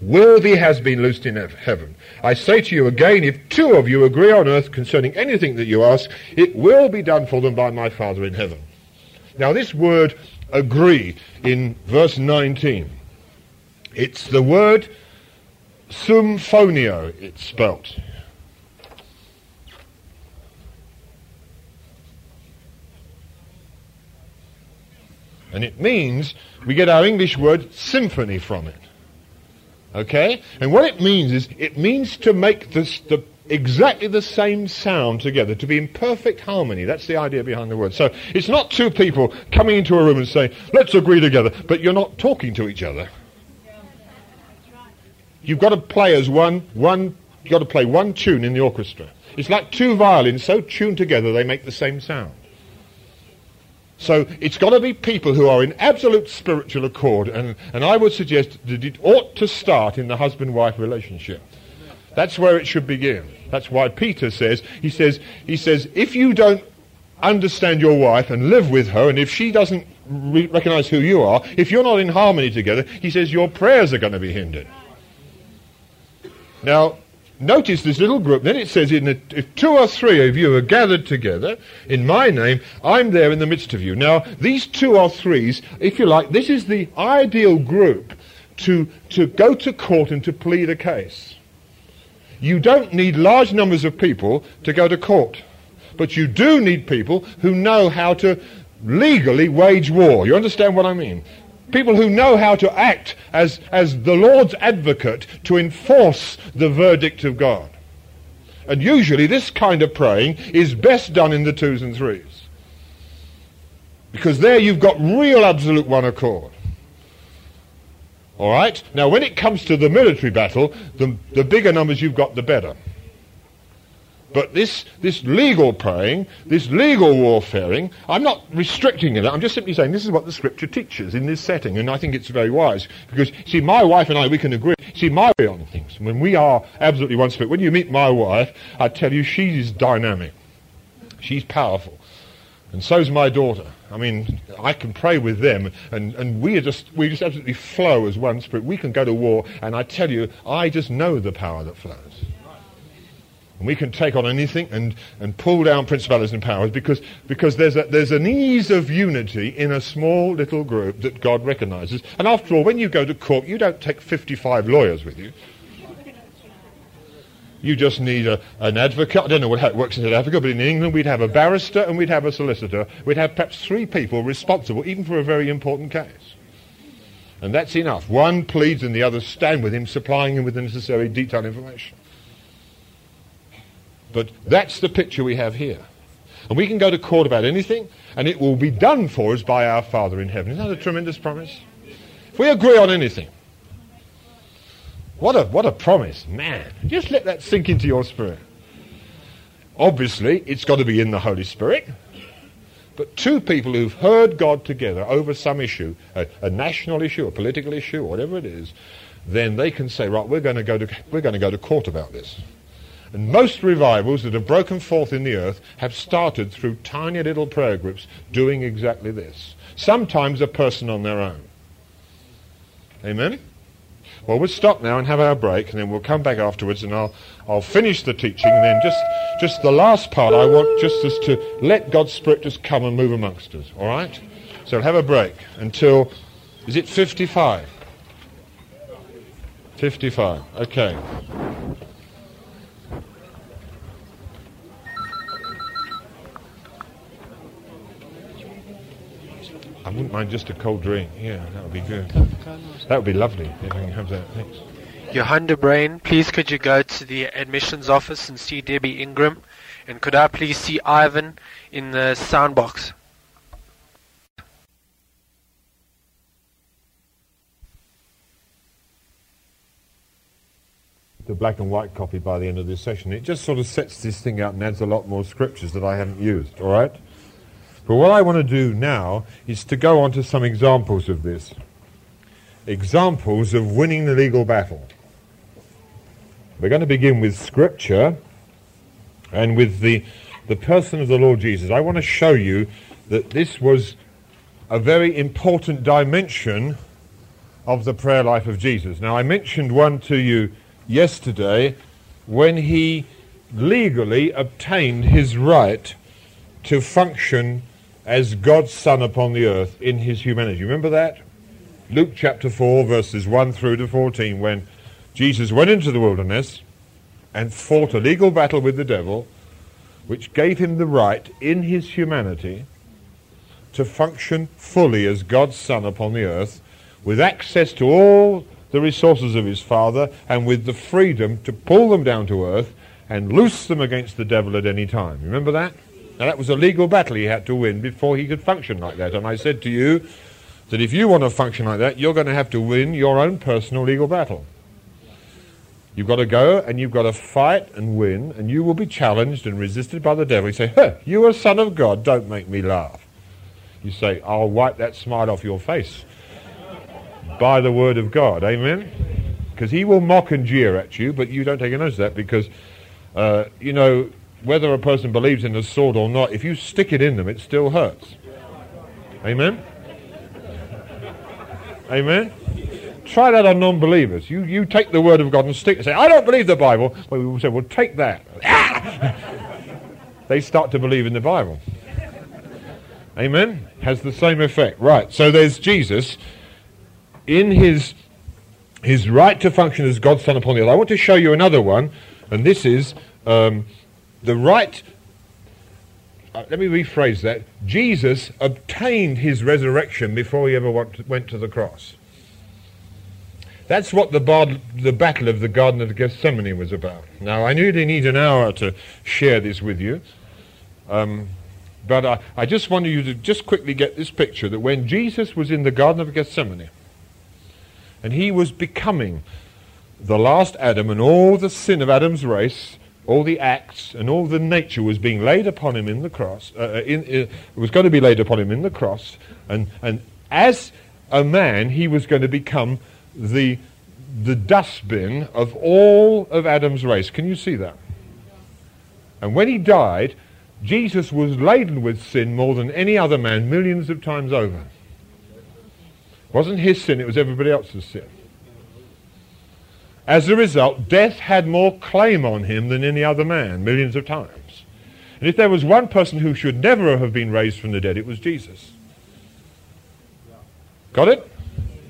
will be has been loosed in heaven. I say to you again, if two of you agree on earth concerning anything that you ask, it will be done for them by my Father in heaven. Now this word agree in verse 19, it's the word symphonio, it's spelt. And it means we get our English word symphony from it. Okay? And what it means is, it means to make this, the, exactly the same sound together, to be in perfect harmony. That's the idea behind the word. So it's not two people coming into a room and saying, let's agree together, but you're not talking to each other. You've got to play as one, one, you've got to play one tune in the orchestra. It's like two violins so tuned together they make the same sound. So it's got to be people who are in absolute spiritual accord, and, and I would suggest that it ought to start in the husband-wife relationship. That's where it should begin. That's why Peter says, he says, he says, if you don't understand your wife and live with her, and if she doesn't re- recognize who you are, if you're not in harmony together, he says your prayers are going to be hindered. Now, Notice this little group. Then it says, if two or three of you are gathered together in my name, I'm there in the midst of you. Now, these two or threes, if you like, this is the ideal group to, to go to court and to plead a case. You don't need large numbers of people to go to court. But you do need people who know how to legally wage war. You understand what I mean? People who know how to act as, as the Lord's advocate to enforce the verdict of God. And usually this kind of praying is best done in the twos and threes. Because there you've got real absolute one accord. All right? Now, when it comes to the military battle, the, the bigger numbers you've got, the better. But this, this legal praying, this legal warfaring, I'm not restricting it. I'm just simply saying this is what the scripture teaches in this setting, and I think it's very wise. Because, see, my wife and I, we can agree. See, my way on things, when we are absolutely one spirit, when you meet my wife, I tell you, she's dynamic. She's powerful. And so's my daughter. I mean, I can pray with them, and, and we are just we just absolutely flow as one spirit. We can go to war, and I tell you, I just know the power that flows. And we can take on anything and, and pull down principalities and powers because, because there's, a, there's an ease of unity in a small little group that God recognizes. And after all, when you go to court, you don't take 55 lawyers with you. You just need a, an advocate. I don't know how it works in South Africa, but in England we'd have a barrister and we'd have a solicitor. We'd have perhaps three people responsible, even for a very important case. And that's enough. One pleads and the others stand with him, supplying him with the necessary detailed information. But that's the picture we have here. And we can go to court about anything, and it will be done for us by our Father in heaven. Isn't that a tremendous promise? If we agree on anything, what a, what a promise. Man, just let that sink into your spirit. Obviously, it's got to be in the Holy Spirit. But two people who've heard God together over some issue, a, a national issue, a political issue, whatever it is, then they can say, right, we're going to go to, we're going to, go to court about this. And most revivals that have broken forth in the earth have started through tiny little prayer groups doing exactly this. Sometimes a person on their own. Amen? Well, we'll stop now and have our break, and then we'll come back afterwards, and I'll, I'll finish the teaching, and then just, just the last part I want just us to let God's Spirit just come and move amongst us, all right? So we'll have a break until, is it 55? 55, okay. I wouldn't mind just a cold drink. Yeah, that would be good. That would be lovely if I can have that. Thanks. Johanna Brain, please could you go to the admissions office and see Debbie Ingram? And could I please see Ivan in the sound box? The black and white copy by the end of this session. It just sort of sets this thing out and adds a lot more scriptures that I haven't used, all right? But what I want to do now is to go on to some examples of this. Examples of winning the legal battle. We're going to begin with Scripture and with the, the person of the Lord Jesus. I want to show you that this was a very important dimension of the prayer life of Jesus. Now, I mentioned one to you yesterday when he legally obtained his right to function as God's Son upon the earth in his humanity. Remember that? Luke chapter 4, verses 1 through to 14, when Jesus went into the wilderness and fought a legal battle with the devil, which gave him the right in his humanity to function fully as God's Son upon the earth, with access to all the resources of his Father, and with the freedom to pull them down to earth and loose them against the devil at any time. Remember that? Now, that was a legal battle he had to win before he could function like that. And I said to you that if you want to function like that, you're going to have to win your own personal legal battle. You've got to go and you've got to fight and win, and you will be challenged and resisted by the devil. You say, huh, you are son of God, don't make me laugh. You say, I'll wipe that smile off your face by the word of God. Amen? Because he will mock and jeer at you, but you don't take a notice of that because, uh, you know, whether a person believes in the sword or not, if you stick it in them, it still hurts. Amen? Amen? Try that on non-believers. You, you take the word of God and stick and say, I don't believe the Bible. Well, we will say, well, take that. (laughs) they start to believe in the Bible. Amen? Has the same effect. Right, so there's Jesus in his, his right to function as God's Son upon the earth. I want to show you another one, and this is um, the right. Uh, let me rephrase that. Jesus obtained his resurrection before he ever went to, the cross. That's what the, the battle of the Garden of Gethsemane was about. Now, I really need an hour to share this with you. Um, but I, I just wanted you to just quickly get this picture that when Jesus was in the Garden of Gethsemane, and he was becoming the last Adam, and all the sin of Adam's race, all the acts, and all the nature was being laid upon him in the cross. Uh, uh in, uh, was going to be laid upon him in the cross, and and as a man, he was going to become the the dustbin of all of Adam's race. Can you see that? And when he died, Jesus was laden with sin more than any other man, millions of times over. It wasn't his sin, it was everybody else's sin. As a result, death had more claim on him than any other man, millions of times. And if there was one person who should never have been raised from the dead, it was Jesus. Got it?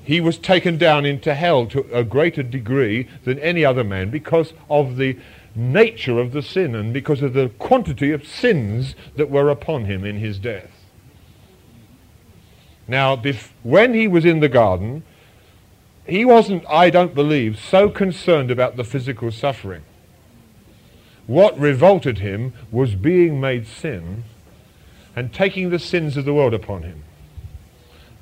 He was taken down into hell to a greater degree than any other man because of the nature of the sin and because of the quantity of sins that were upon him in his death. Now, bef- when he was in the garden, he wasn't, I don't believe, so concerned about the physical suffering. What revolted him was being made sin and taking the sins of the world upon him.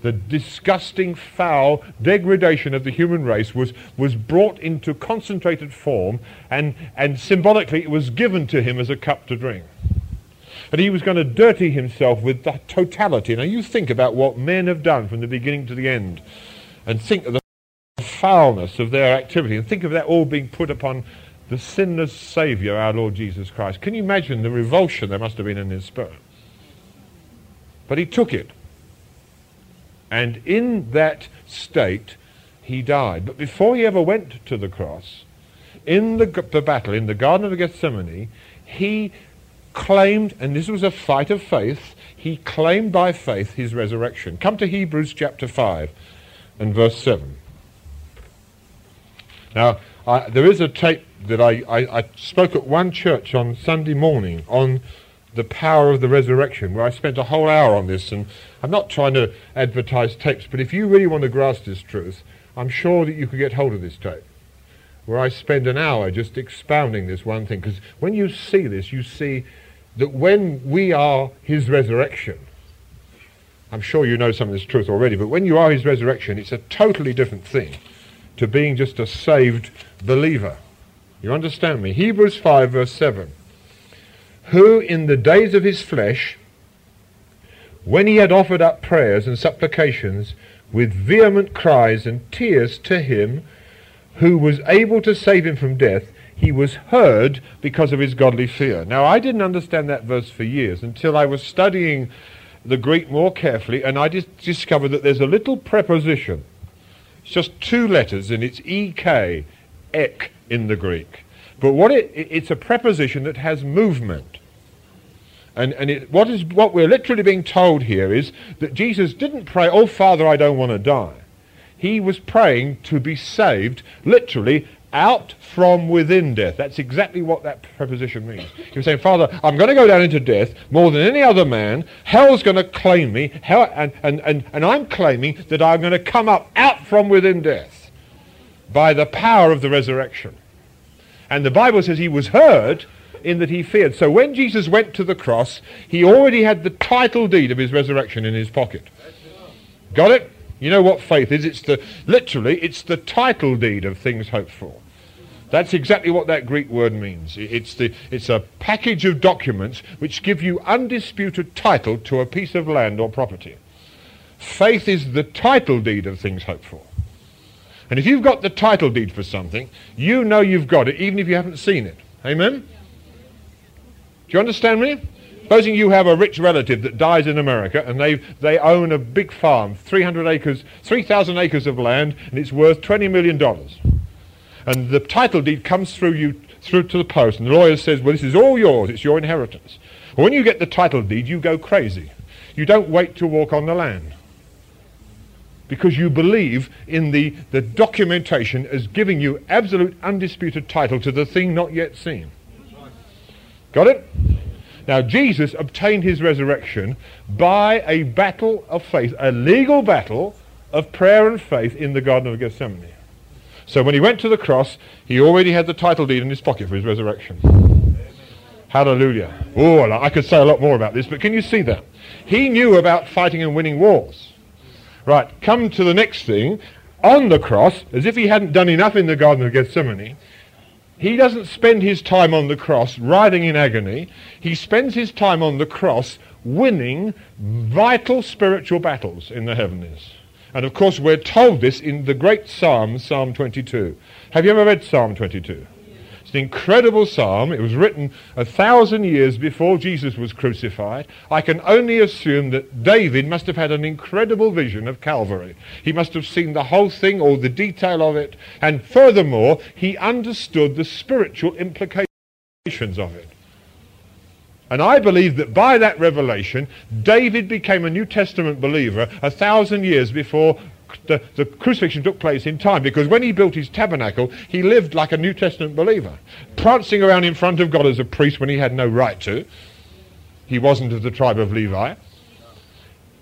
The disgusting, foul degradation of the human race was, was brought into concentrated form, and, and symbolically it was given to him as a cup to drink and he was going to dirty himself with the totality. Now you think about what men have done from the beginning to the end, and think of the foulness of their activity, and think of that all being put upon the sinless Saviour, our Lord Jesus Christ. Can you imagine the revulsion there must have been in his spirit? But he took it. And in that state, he died. But before he ever went to the cross, in the, the battle, in the Garden of Gethsemane, he claimed, and this was a fight of faith, he claimed by faith his resurrection. Come to Hebrews chapter 5 and verse 7. Now, I, there is a tape that I, I, I spoke at one church on Sunday morning on the power of the resurrection, where I spent a whole hour on this. And I'm not trying to advertise tapes, but if you really want to grasp this truth, I'm sure that you could get hold of this tape where I spend an hour just expounding this one thing. Because when you see this, you see that when we are his resurrection, I'm sure you know some of this truth already, but when you are his resurrection, it's a totally different thing to being just a saved believer. You understand me? Hebrews 5, verse 7. Who in the days of his flesh, when he had offered up prayers and supplications with vehement cries and tears to him who was able to save him from death, he was heard because of his godly fear. Now, I didn't understand that verse for years until I was studying the Greek more carefully, and I just discovered that there's a little preposition. It's just two letters, and it's ek, ek in the Greek. But what it, it's a preposition that has movement. And, and it, what, is, what we're literally being told here is that Jesus didn't pray, Oh, Father, I don't want to die. He was praying to be saved, literally, out from within death. That's exactly what that preposition means. He was saying, Father, I'm going to go down into death more than any other man. Hell's going to claim me. Hell, and, and, and, and I'm claiming that I'm going to come up out from within death by the power of the resurrection. And the Bible says he was heard in that he feared. So when Jesus went to the cross, he already had the title deed of his resurrection in his pocket. Got it? You know what faith is? It's the literally it's the title deed of things hoped for. That's exactly what that Greek word means. It's the it's a package of documents which give you undisputed title to a piece of land or property. Faith is the title deed of things hoped for. And if you've got the title deed for something, you know you've got it even if you haven't seen it. Amen? Do you understand me? Supposing you have a rich relative that dies in America and they, they own a big farm, 300 acres, 3,000 acres of land, and it's worth $20 million. And the title deed comes through you through to the post, and the lawyer says, well, this is all yours, it's your inheritance. Well, when you get the title deed, you go crazy. You don't wait to walk on the land. Because you believe in the, the documentation as giving you absolute undisputed title to the thing not yet seen. Got it? Now, Jesus obtained his resurrection by a battle of faith, a legal battle of prayer and faith in the Garden of Gethsemane. So when he went to the cross, he already had the title deed in his pocket for his resurrection. Hallelujah. Oh, I could say a lot more about this, but can you see that? He knew about fighting and winning wars. Right, come to the next thing. On the cross, as if he hadn't done enough in the Garden of Gethsemane, he doesn't spend his time on the cross writhing in agony. He spends his time on the cross winning vital spiritual battles in the heavens. And of course, we're told this in the great Psalm, Psalm 22. Have you ever read Psalm 22? It's an incredible psalm. It was written a thousand years before Jesus was crucified. I can only assume that David must have had an incredible vision of Calvary. He must have seen the whole thing, all the detail of it, and furthermore, he understood the spiritual implications of it. And I believe that by that revelation, David became a New Testament believer a thousand years before the, the crucifixion took place in time because when he built his tabernacle, he lived like a New Testament believer, prancing around in front of God as a priest when he had no right to. He wasn't of the tribe of Levi.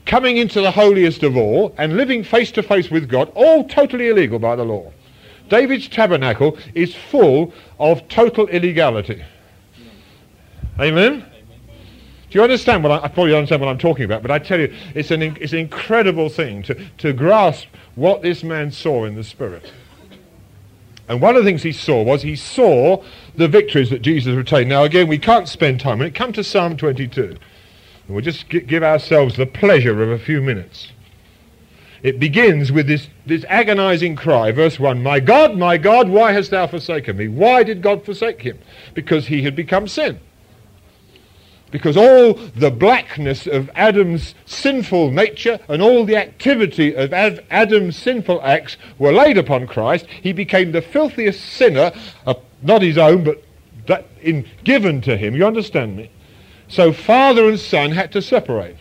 Coming into the holiest of all and living face to face with God, all totally illegal by the law. David's tabernacle is full of total illegality. Amen? You understand what I, I, probably understand what I'm talking about? But I tell you, it's an, it's an incredible thing to, to grasp what this man saw in the Spirit. And one of the things he saw was he saw the victories that Jesus retained. Now, again, we can't spend time. When it Come to Psalm 22, and we'll just give ourselves the pleasure of a few minutes. It begins with this, this agonizing cry, verse 1 My God, my God, why hast thou forsaken me? Why did God forsake him? Because he had become sin because all the blackness of Adam's sinful nature and all the activity of Adam's sinful acts were laid upon Christ, he became the filthiest sinner, uh, not his own, but that in, given to him. You understand me? So father and son had to separate.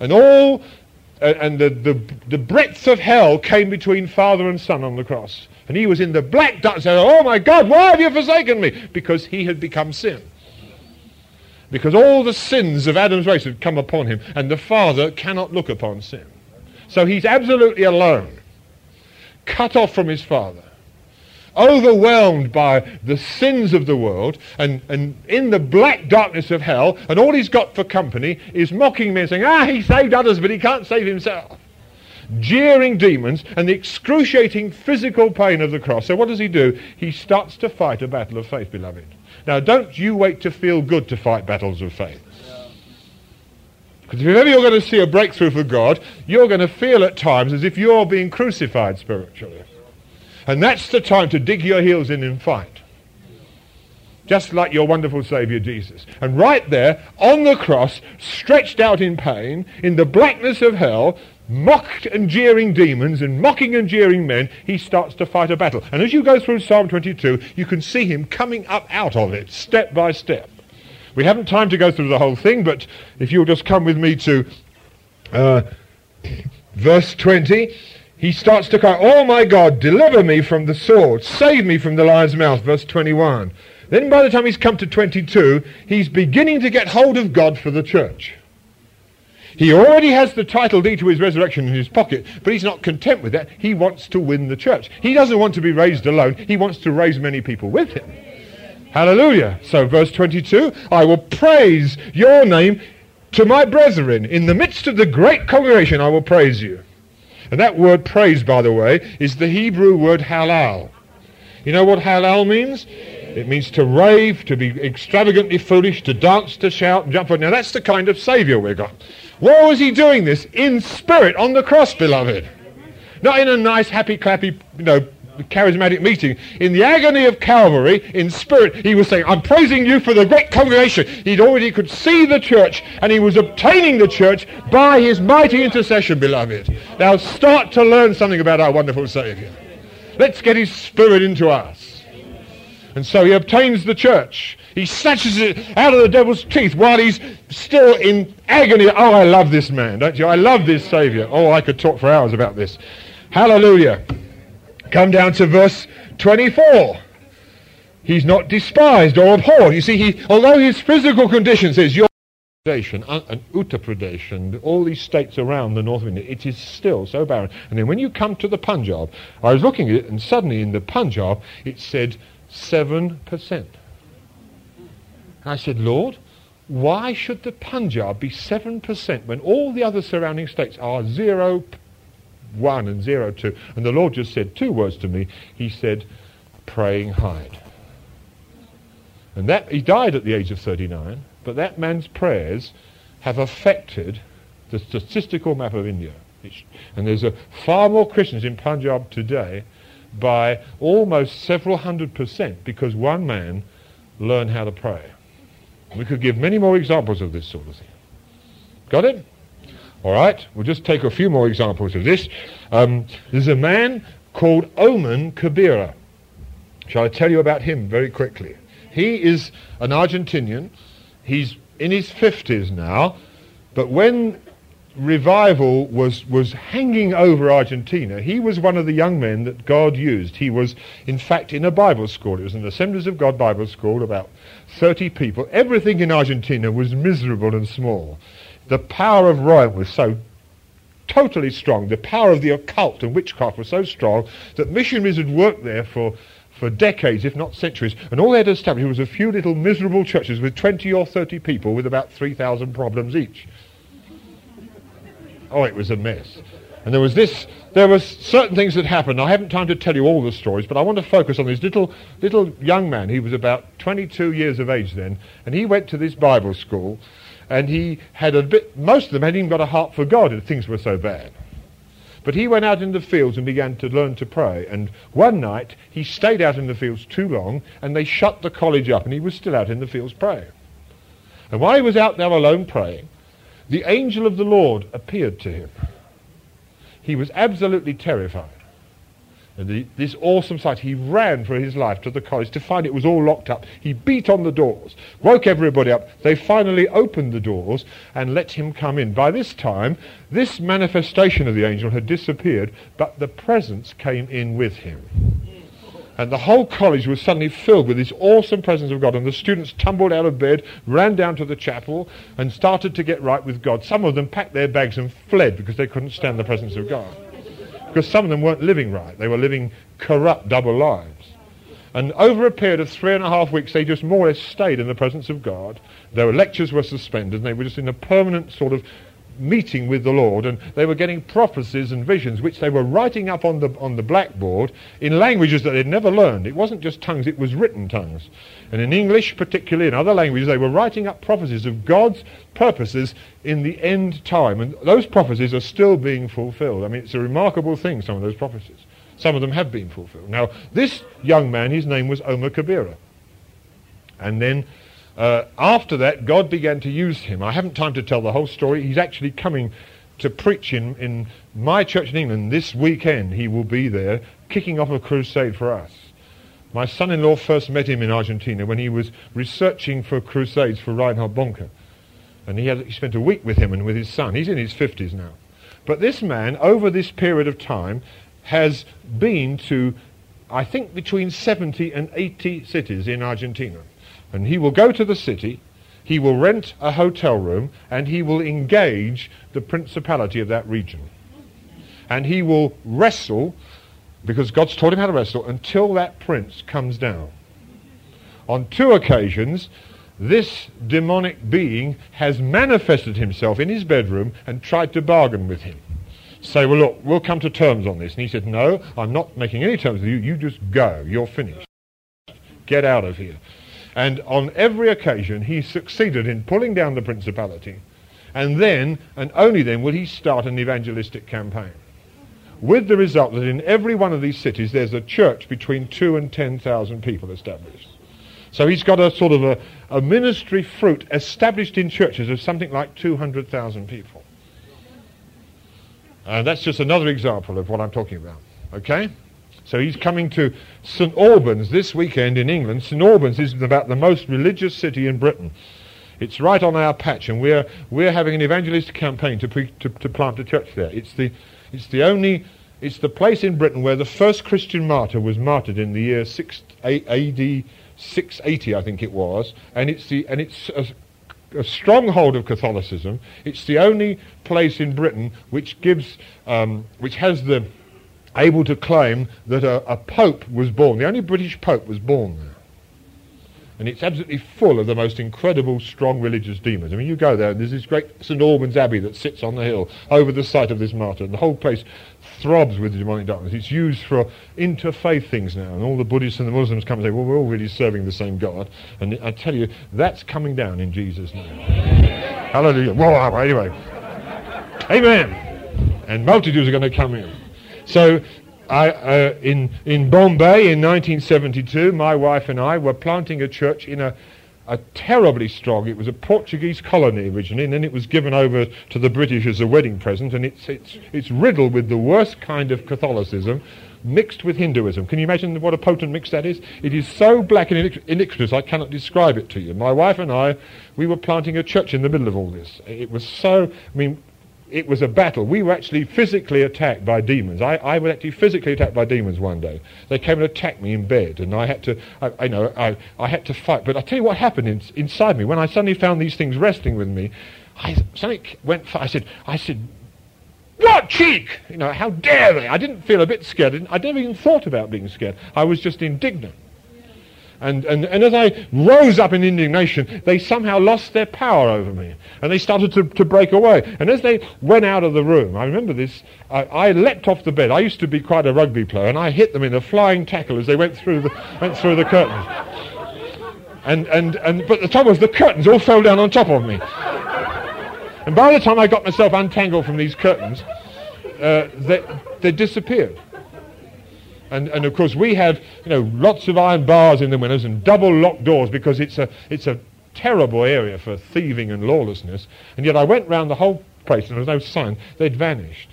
And all, uh, and the, the, the breadth of hell came between father and son on the cross. And he was in the black darkness. Oh my God, why have you forsaken me? Because he had become sin because all the sins of Adam's race have come upon him, and the Father cannot look upon sin. So he's absolutely alone, cut off from his Father, overwhelmed by the sins of the world, and, and in the black darkness of hell, and all he's got for company is mocking men saying, ah, he saved others, but he can't save himself. jeering demons, and the excruciating physical pain of the cross. So what does he do? He starts to fight a battle of faith, beloved. Now, don't you wait to feel good to fight battles of faith. Because if ever you're going to see a breakthrough for God, you're going to feel at times as if you're being crucified spiritually. And that's the time to dig your heels in and fight. Just like your wonderful Saviour Jesus. And right there, on the cross, stretched out in pain, in the blackness of hell, mocked and jeering demons and mocking and jeering men, he starts to fight a battle. And as you go through Psalm 22, you can see him coming up out of it, step by step. We haven't time to go through the whole thing, but if you'll just come with me to uh, (laughs) verse 20, he starts to cry, Oh my God, deliver me from the sword, save me from the lion's mouth, verse 21. Then by the time he's come to 22, he's beginning to get hold of God for the church. He already has the title deed to his resurrection in his pocket, but he's not content with that. He wants to win the church. He doesn't want to be raised alone. He wants to raise many people with him. Hallelujah. So verse 22, I will praise your name to my brethren. In the midst of the great congregation, I will praise you. And that word praise, by the way, is the Hebrew word halal. You know what halal means? It means to rave, to be extravagantly foolish, to dance, to shout, and jump. Now that's the kind of Saviour we've got. Where was he doing this? In spirit on the cross, beloved. Not in a nice, happy, clappy, you know, charismatic meeting. In the agony of Calvary, in spirit, he was saying, I'm praising you for the great congregation. He'd already could see the church, and he was obtaining the church by his mighty intercession, beloved. Now start to learn something about our wonderful Saviour. Let's get his spirit into us. And so he obtains the church. He snatches it out of the devil's teeth while he's still in agony. Oh, I love this man, don't you? I love this Saviour. Oh, I could talk for hours about this. Hallelujah. Come down to verse 24. He's not despised or abhorred. You see, he, although his physical condition says your Pradesh uh, and Uttar Pradesh and all these states around the north of India, it is still so barren. And then when you come to the Punjab, I was looking at it and suddenly in the Punjab it said 7%. And I said, Lord, why should the Punjab be 7% when all the other surrounding states are 0, 1 and 0, 2? And the Lord just said two words to me. He said, Praying Hyde. And that, he died at the age of 39. But that man's prayers have affected the statistical map of India. And there's a, far more Christians in Punjab today by almost several hundred percent because one man learned how to pray. We could give many more examples of this sort of thing. Got it? All right, we'll just take a few more examples of this. Um, there's a man called Omar Cabrera. Shall I tell you about him very quickly? He is an Argentinian he's in his 50s now, but when revival was, was hanging over Argentina, he was one of the young men that God used. He was, in fact, in a Bible school. It was an Assemblies of God Bible school, about 30 people. Everything in Argentina was miserable and small. The power of Rome was so totally strong. The power of the occult and witchcraft was so strong that missionaries had worked there for for decades, if not centuries, and all they had established was a few little miserable churches with 20 or 30 people with about 3,000 problems each. Oh, it was a mess. And there was this, there were certain things that happened. I haven't time to tell you all the stories, but I want to focus on this little, little young man. He was about 22 years of age then, and he went to this Bible school, and he had a bit, most of them hadn't even got a heart for God, and things were so bad. But he went out in the fields and began to learn to pray. And one night he stayed out in the fields too long and they shut the college up and he was still out in the fields praying. And while he was out there alone praying, the angel of the Lord appeared to him. He was absolutely terrified. And the, this awesome sight, he ran for his life to the college to find it was all locked up. He beat on the doors, woke everybody up. They finally opened the doors and let him come in. By this time, this manifestation of the angel had disappeared, but the presence came in with him. And the whole college was suddenly filled with this awesome presence of God. And the students tumbled out of bed, ran down to the chapel, and started to get right with God. Some of them packed their bags and fled because they couldn't stand the presence of God because some of them weren't living right. They were living corrupt double lives. And over a period of three and a half weeks, they just more or less stayed in the presence of God. Their lectures were suspended, and they were just in a permanent sort of meeting with the Lord, and they were getting prophecies and visions, which they were writing up on the, on the blackboard in languages that they'd never learned. It wasn't just tongues, it was written tongues. And in English, particularly in other languages, they were writing up prophecies of God's purposes in the end time. And those prophecies are still being fulfilled. I mean, it's a remarkable thing, some of those prophecies. Some of them have been fulfilled. Now, this young man, his name was Omar Cabrera. And then uh, after that, God began to use him. I haven't time to tell the whole story. He's actually coming to preach in, in my church in England this weekend. He will be there kicking off a crusade for us. My son-in-law first met him in Argentina when he was researching for crusades for Reinhard Bonnke. And he, had, he spent a week with him and with his son. He's in his 50s now. But this man, over this period of time, has been to, I think, between 70 and 80 cities in Argentina. And he will go to the city, he will rent a hotel room, and he will engage the principality of that region. And he will wrestle, because God's taught him how to wrestle, until that prince comes down. On two occasions, this demonic being has manifested himself in his bedroom and tried to bargain with him. Say, well, look, we'll come to terms on this. And he said, no, I'm not making any terms with you. You just go. You're finished. Get out of here. And on every occasion, he succeeded in pulling down the principality. And then, and only then, will he start an evangelistic campaign. With the result that in every one of these cities, there's a church between two and 10,000 people established. So he's got a sort of a, a ministry fruit established in churches of something like 200,000 people. And that's just another example of what I'm talking about. Okay? So he's coming to St Albans this weekend in England. St Albans is about the most religious city in Britain. It's right on our patch, and we're, we're having an evangelistic campaign to, pre, to, to plant a church there. It's the, it's the only, it's the place in Britain where the first Christian martyr was martyred in the year 6, AD 680, I think it was, and it's, the, and it's a, a stronghold of Catholicism. It's the only place in Britain which gives, um, which has the able to claim that a, a pope was born. The only British pope was born there. And it's absolutely full of the most incredible, strong religious demons. I mean, you go there, and there's this great St. Albans Abbey that sits on the hill over the site of this martyr, and the whole place throbs with demonic darkness. It's used for interfaith things now, and all the Buddhists and the Muslims come and say, well, we're all really serving the same God. And I tell you, that's coming down in Jesus' name. Hallelujah. Whoa, anyway. Amen. And multitudes are going to come in. So I, uh, in, in Bombay in 1972, my wife and I were planting a church in a, a terribly strong, it was a Portuguese colony originally, and then it was given over to the British as a wedding present, and it's, it's, it's riddled with the worst kind of Catholicism mixed with Hinduism. Can you imagine what a potent mix that is? It is so black and iniquitous, I cannot describe it to you. My wife and I, we were planting a church in the middle of all this. It was so, I mean, it was a battle. We were actually physically attacked by demons. I, I was actually physically attacked by demons one day. They came and attacked me in bed, and I had to, I, I know, I, I had to fight. But I tell you what happened in, inside me when I suddenly found these things wrestling with me. I, something went. I said, I said, what cheek? You know, how dare they? I didn't feel a bit scared. I never even thought about being scared. I was just indignant. And, and, and as I rose up in indignation, they somehow lost their power over me. And they started to, to break away. And as they went out of the room, I remember this, I, I leapt off the bed. I used to be quite a rugby player, and I hit them in a flying tackle as they went through the, went through the curtains. And, and, and, but the trouble was the curtains all fell down on top of me. And by the time I got myself untangled from these curtains, uh, they, they disappeared. And, and of course we have, you know, lots of iron bars in the windows and double locked doors because it's a, it's a terrible area for thieving and lawlessness. And yet I went round the whole place and there was no sign. They'd vanished.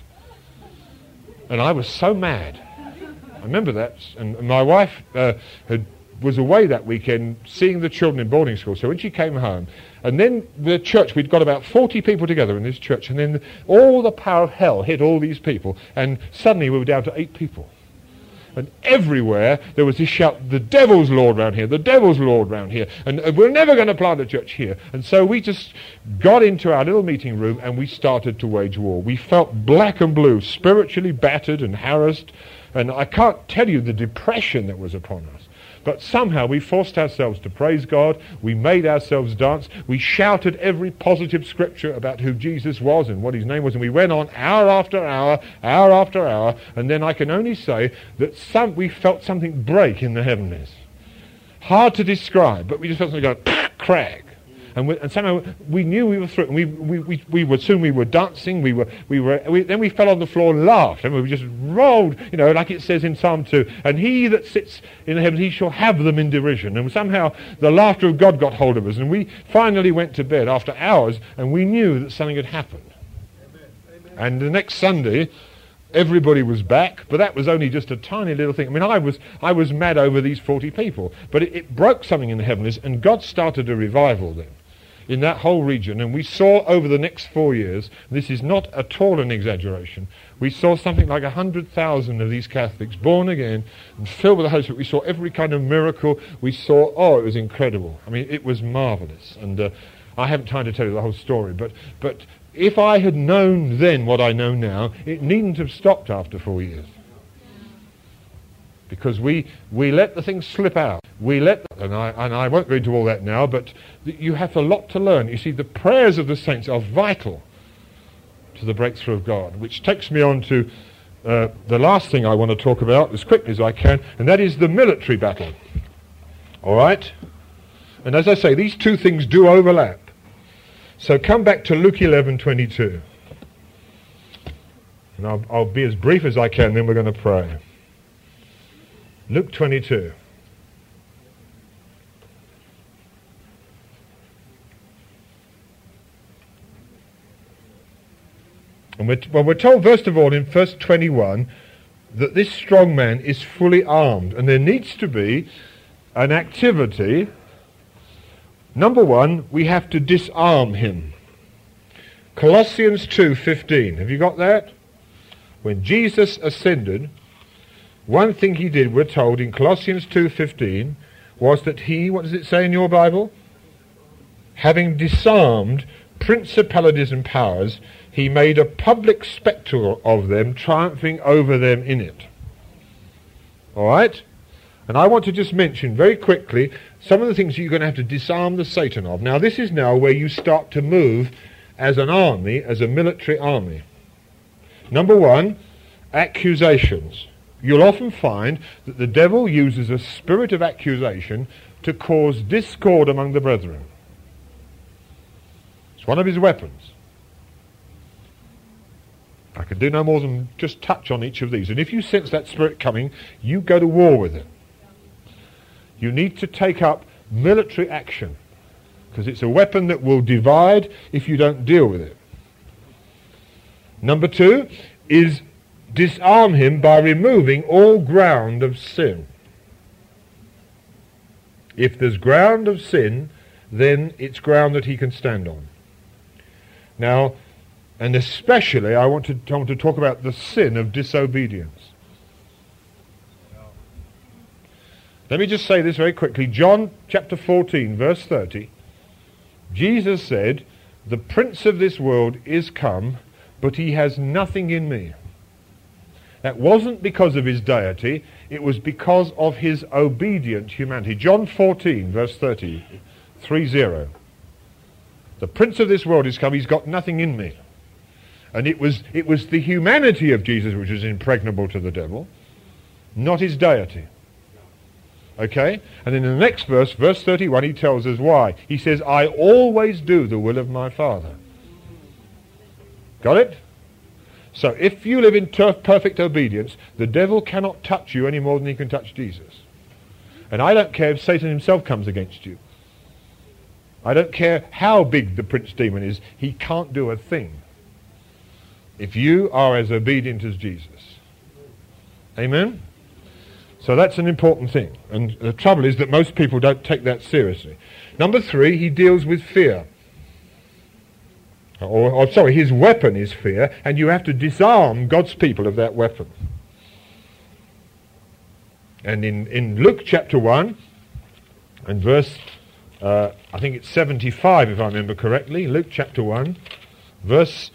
And I was so mad. I remember that. And my wife uh, had, was away that weekend seeing the children in boarding school. So when she came home, and then the church, we'd got about 40 people together in this church, and then all the power of hell hit all these people, and suddenly we were down to eight people. And everywhere there was this shout, the devil's Lord round here, the devil's Lord round here. And, and we're never going to plant a church here. And so we just got into our little meeting room and we started to wage war. We felt black and blue, spiritually battered and harassed And I can't tell you the depression that was upon us. But somehow we forced ourselves to praise God. We made ourselves dance. We shouted every positive scripture about who Jesus was and what his name was. And we went on hour after hour, hour after hour. And then I can only say that some, we felt something break in the heavenlies. Hard to describe, but we just felt something go crack. And, we, and somehow we knew we were through. And we, we, we, we were soon we were dancing. We were, we were, we, then we fell on the floor and laughed. And we just rolled, you know, like it says in Psalm 2. And he that sits in the heavens, he shall have them in derision. And somehow the laughter of God got hold of us. And we finally went to bed after hours and we knew that something had happened. Amen. Amen. And the next Sunday, everybody was back, but that was only just a tiny little thing. I mean, I was, I was mad over these 40 people, but it, it broke something in the heavens, and God started a revival then in that whole region. And we saw over the next four years, this is not at all an exaggeration, we saw something like 100,000 of these Catholics born again and filled with the Holy Spirit. We saw every kind of miracle. We saw, oh, it was incredible. I mean, it was marvelous. And uh, I haven't time to tell you the whole story, but, but if I had known then what I know now, it needn't have stopped after four years because we, we let the thing slip out. We let, and I, and I won't go into all that now, but you have a lot to learn. You see, the prayers of the saints are vital to the breakthrough of God, which takes me on to uh, the last thing I want to talk about as quickly as I can, and that is the military battle. All right? And as I say, these two things do overlap. So come back to Luke 11:22. And I'll, I'll be as brief as I can, then we're going to pray. Luke 22. And we're, well, we're told, first of all, in verse 21, that this strong man is fully armed. And there needs to be an activity. Number one, we have to disarm him. Colossians 2.15. Have you got that? When Jesus ascended, one thing he did, we're told in Colossians 2.15, was that he, what does it say in your Bible? Having disarmed principalities and powers, he made a public spectacle of them, triumphing over them in it. All right? And I want to just mention very quickly some of the things you're going to have to disarm the Satan of. Now, this is now where you start to move as an army, as a military army. Number one, accusations you'll often find that the devil uses a spirit of accusation to cause discord among the brethren. It's one of his weapons. I can do no more than just touch on each of these. And if you sense that spirit coming, you go to war with it. You need to take up military action because it's a weapon that will divide if you don't deal with it. Number two is disarm him by removing all ground of sin. If there's ground of sin, then it's ground that he can stand on. Now, and especially I want to, I want to talk about the sin of disobedience. Let me just say this very quickly. John chapter 14, verse 30. Jesus said, The prince of this world is come, but he has nothing in me. That wasn't because of his deity, it was because of his obedient humanity. John 14, verse 30, 3 0. The prince of this world is come, he's got nothing in me. And it was, it was the humanity of Jesus which was impregnable to the devil, not his deity. Okay? And in the next verse, verse 31, he tells us why. He says, I always do the will of my Father. Got it? So if you live in perfect obedience, the devil cannot touch you any more than he can touch Jesus. And I don't care if Satan himself comes against you. I don't care how big the prince demon is, he can't do a thing if you are as obedient as Jesus. Amen? So that's an important thing. And the trouble is that most people don't take that seriously. Number three, he deals with fear. Or, or, sorry, his weapon is fear, and you have to disarm God's people of that weapon. And in, in Luke chapter 1, and verse, uh, I think it's 75 if I remember correctly, Luke chapter 1, verse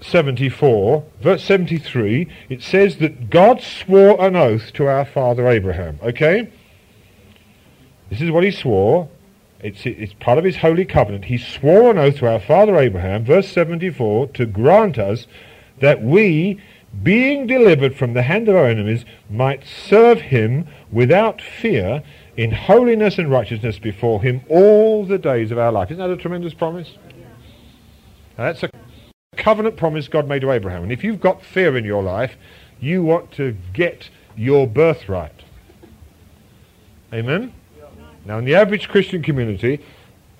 74, verse 73, it says that God swore an oath to our father Abraham. Okay? This is what he swore. It's, it's part of his holy covenant. He swore an oath to our father Abraham, verse 74, to grant us that we, being delivered from the hand of our enemies, might serve him without fear in holiness and righteousness before him all the days of our life. Isn't that a tremendous promise? Now, that's a covenant promise God made to Abraham. And if you've got fear in your life, you want to get your birthright. Amen? Now, in the average Christian community,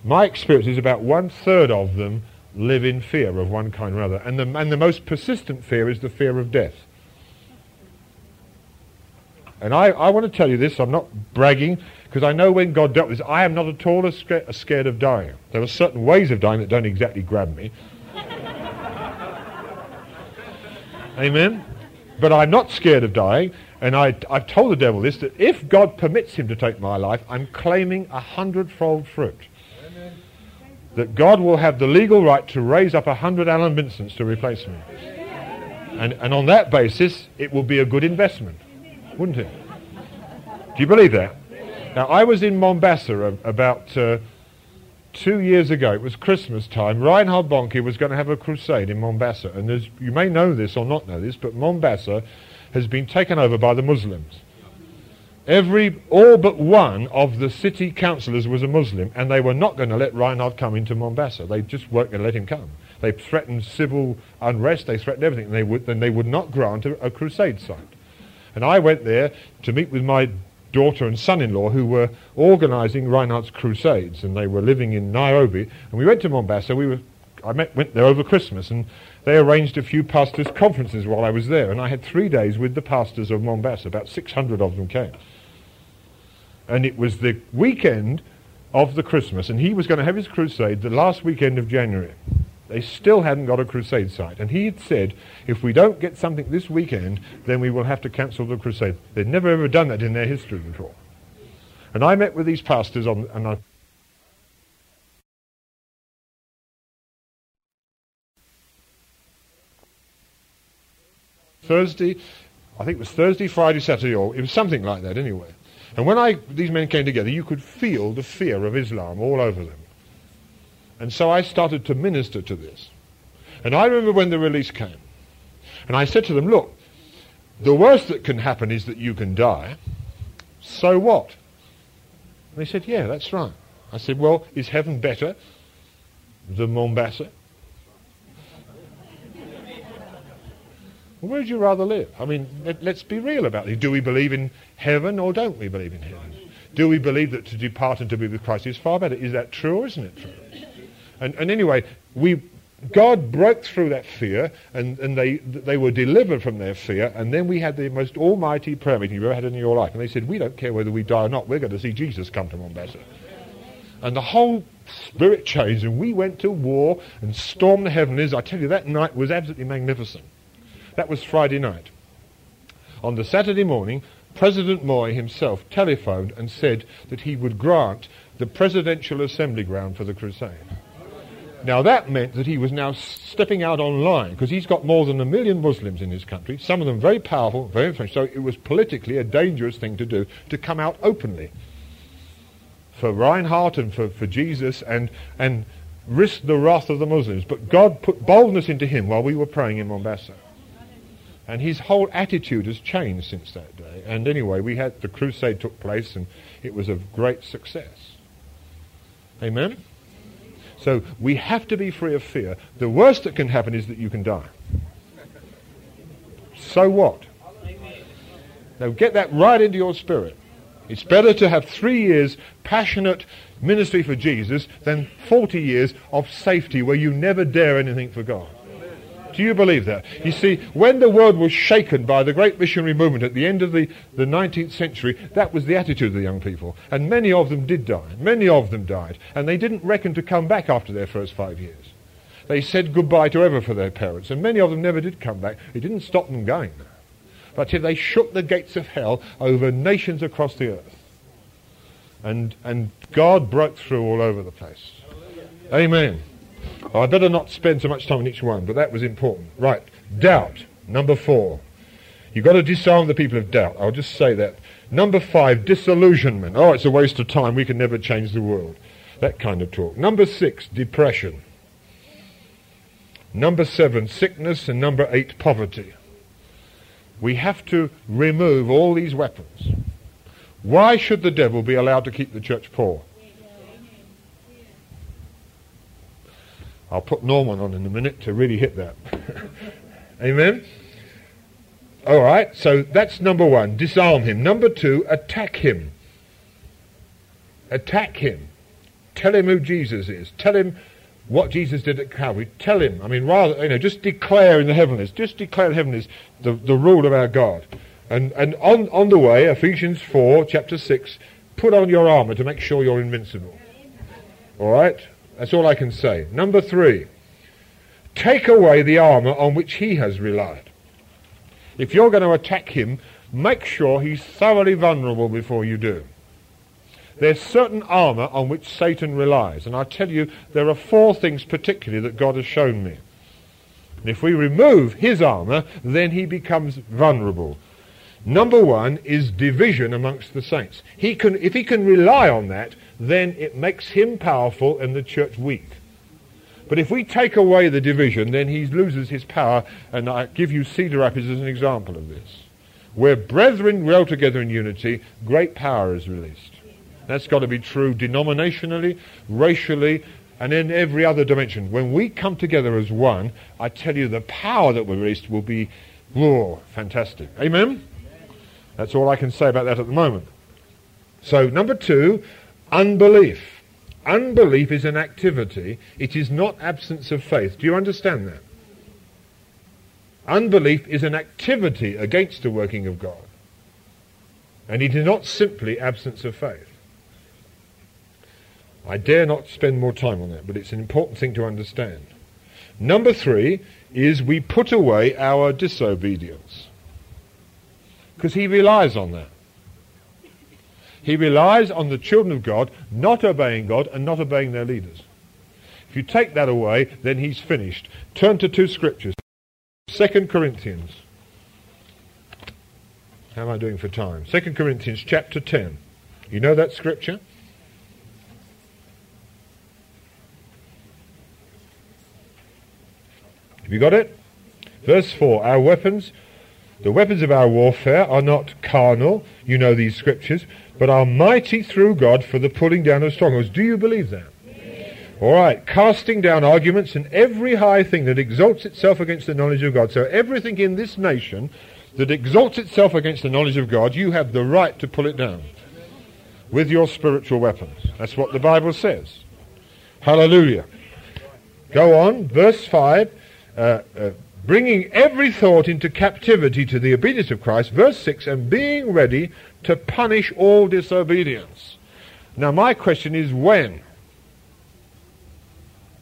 my experience is about one third of them live in fear of one kind or other. And the, and the most persistent fear is the fear of death. And I, I want to tell you this, I'm not bragging, because I know when God dealt with this, I am not at all as scared, as scared of dying. There are certain ways of dying that don't exactly grab me. (laughs) Amen? But I'm not scared of dying, and I, I've told the devil this, that if God permits him to take my life, I'm claiming a hundredfold fruit. Amen. That God will have the legal right to raise up a hundred Alan Vincents to replace me. And, and on that basis, it will be a good investment, wouldn't it? Do you believe that? Now, I was in Mombasa about uh, two years ago. It was Christmas time. Reinhard Bonnke was going to have a crusade in Mombasa. And you may know this or not know this, but Mombasa has been taken over by the Muslims. Every, all but one of the city councillors was a Muslim, and they were not going to let Reinhard come into Mombasa. They just weren't going to let him come. They threatened civil unrest. They threatened everything, and they would, and they would not grant a, a crusade site. And I went there to meet with my daughter and son-in-law who were organising Reinhard's crusades, and they were living in Nairobi. And we went to Mombasa. We were, I met, went there over Christmas, and they arranged a few pastors' conferences while I was there, and I had three days with the pastors of Mombasa. About 600 of them came. And it was the weekend of the Christmas, and he was going to have his crusade the last weekend of January. They still hadn't got a crusade site. And he had said, if we don't get something this weekend, then we will have to cancel the crusade. They'd never ever done that in their history before. And I met with these pastors on, and I Thursday, I think it was Thursday, Friday, Saturday, or it was something like that anyway. And when I, these men came together, you could feel the fear of Islam all over them. And so I started to minister to this. And I remember when the release came. And I said to them, look, the worst that can happen is that you can die. So what? And they said, yeah, that's right. I said, well, is heaven better than Mombasa? Where would you rather live? I mean, let, us be real about it. Do we believe in heaven or don't we believe in heaven? Do we believe that to depart and to be with Christ is far better? Is that true or isn't it true? And, and anyway, we, God broke through that fear and, and they, they were delivered from their fear. And then we had the most almighty prayer meeting you've ever had in your life. And they said, we don't care whether we die or not. We're going to see Jesus come to Mombasa. And the whole spirit changed and we went to war and stormed the heavens. I tell you, that night was absolutely magnificent. That was Friday night. On the Saturday morning, President Moi himself telephoned and said that he would grant the presidential assembly ground for the crusade. Now that meant that he was now stepping out online because he's got more than a million Muslims in his country, some of them very powerful, very influential. So it was politically a dangerous thing to do to come out openly for Reinhard and for, for Jesus and, and risk the wrath of the Muslims. But God put boldness into him while we were praying in Mombasa. And his whole attitude has changed since that day. And anyway, we had the crusade took place and it was a great success. Amen? So we have to be free of fear. The worst that can happen is that you can die. So what? Now get that right into your spirit. It's better to have three years passionate ministry for Jesus than 40 years of safety where you never dare anything for God. Do you believe that? You see, when the world was shaken by the great missionary movement at the end of the, the 19th century, that was the attitude of the young people. And many of them did die. Many of them died. And they didn't reckon to come back after their first five years. They said goodbye to ever for their parents. And many of them never did come back. It didn't stop them going. But they shook the gates of hell over nations across the earth. And, and God broke through all over the place. Amen. Oh, I better not spend so much time on each one, but that was important. Right. Doubt. Number four. You've got to disarm the people of doubt. I'll just say that. Number five, disillusionment. Oh, it's a waste of time. We can never change the world. That kind of talk. Number six, depression. Number seven, sickness. And number eight, poverty. We have to remove all these weapons. Why should the devil be allowed to keep the church poor? I'll put Norman on in a minute to really hit that. (laughs) Amen? All right, so that's number one. Disarm him. Number two, attack him. Attack him. Tell him who Jesus is. Tell him what Jesus did at Calvary. Tell him. I mean, rather, you know, just declare in the heavenlies. Just declare in the heavenlies the, the rule of our God. And, and on, on the way, Ephesians 4, chapter 6, put on your armour to make sure you're invincible. All right? That's all I can say. Number three, take away the armour on which he has relied. If you're going to attack him, make sure he's thoroughly vulnerable before you do. There's certain armour on which Satan relies, and I tell you, there are four things particularly that God has shown me. And if we remove his armour, then he becomes vulnerable. Number one is division amongst the saints. He can, if he can rely on that, then it makes him powerful and the church weak. But if we take away the division, then he loses his power. And I give you Cedar Rapids as an example of this. Where brethren dwell together in unity, great power is released. That's got to be true denominationally, racially, and in every other dimension. When we come together as one, I tell you the power that we're released will be, whoa, fantastic. Amen? That's all I can say about that at the moment. So, number two, unbelief. Unbelief is an activity. It is not absence of faith. Do you understand that? Unbelief is an activity against the working of God. And it is not simply absence of faith. I dare not spend more time on that, but it's an important thing to understand. Number three is we put away our disobedience. Because he relies on that. He relies on the children of God not obeying God and not obeying their leaders. If you take that away, then he's finished. Turn to two scriptures. Second Corinthians. How am I doing for time? Second Corinthians chapter 10. You know that scripture? Have you got it? Verse 4. Our weapons, the weapons of our warfare are not carnal. You know these scriptures but are mighty through God for the pulling down of strongholds. Do you believe that? All right, casting down arguments and every high thing that exalts itself against the knowledge of God. So everything in this nation that exalts itself against the knowledge of God, you have the right to pull it down with your spiritual weapons. That's what the Bible says. Hallelujah. Go on, verse 5. Uh, uh, bringing every thought into captivity to the obedience of Christ. Verse 6, and being ready to punish all disobedience. Now, my question is when?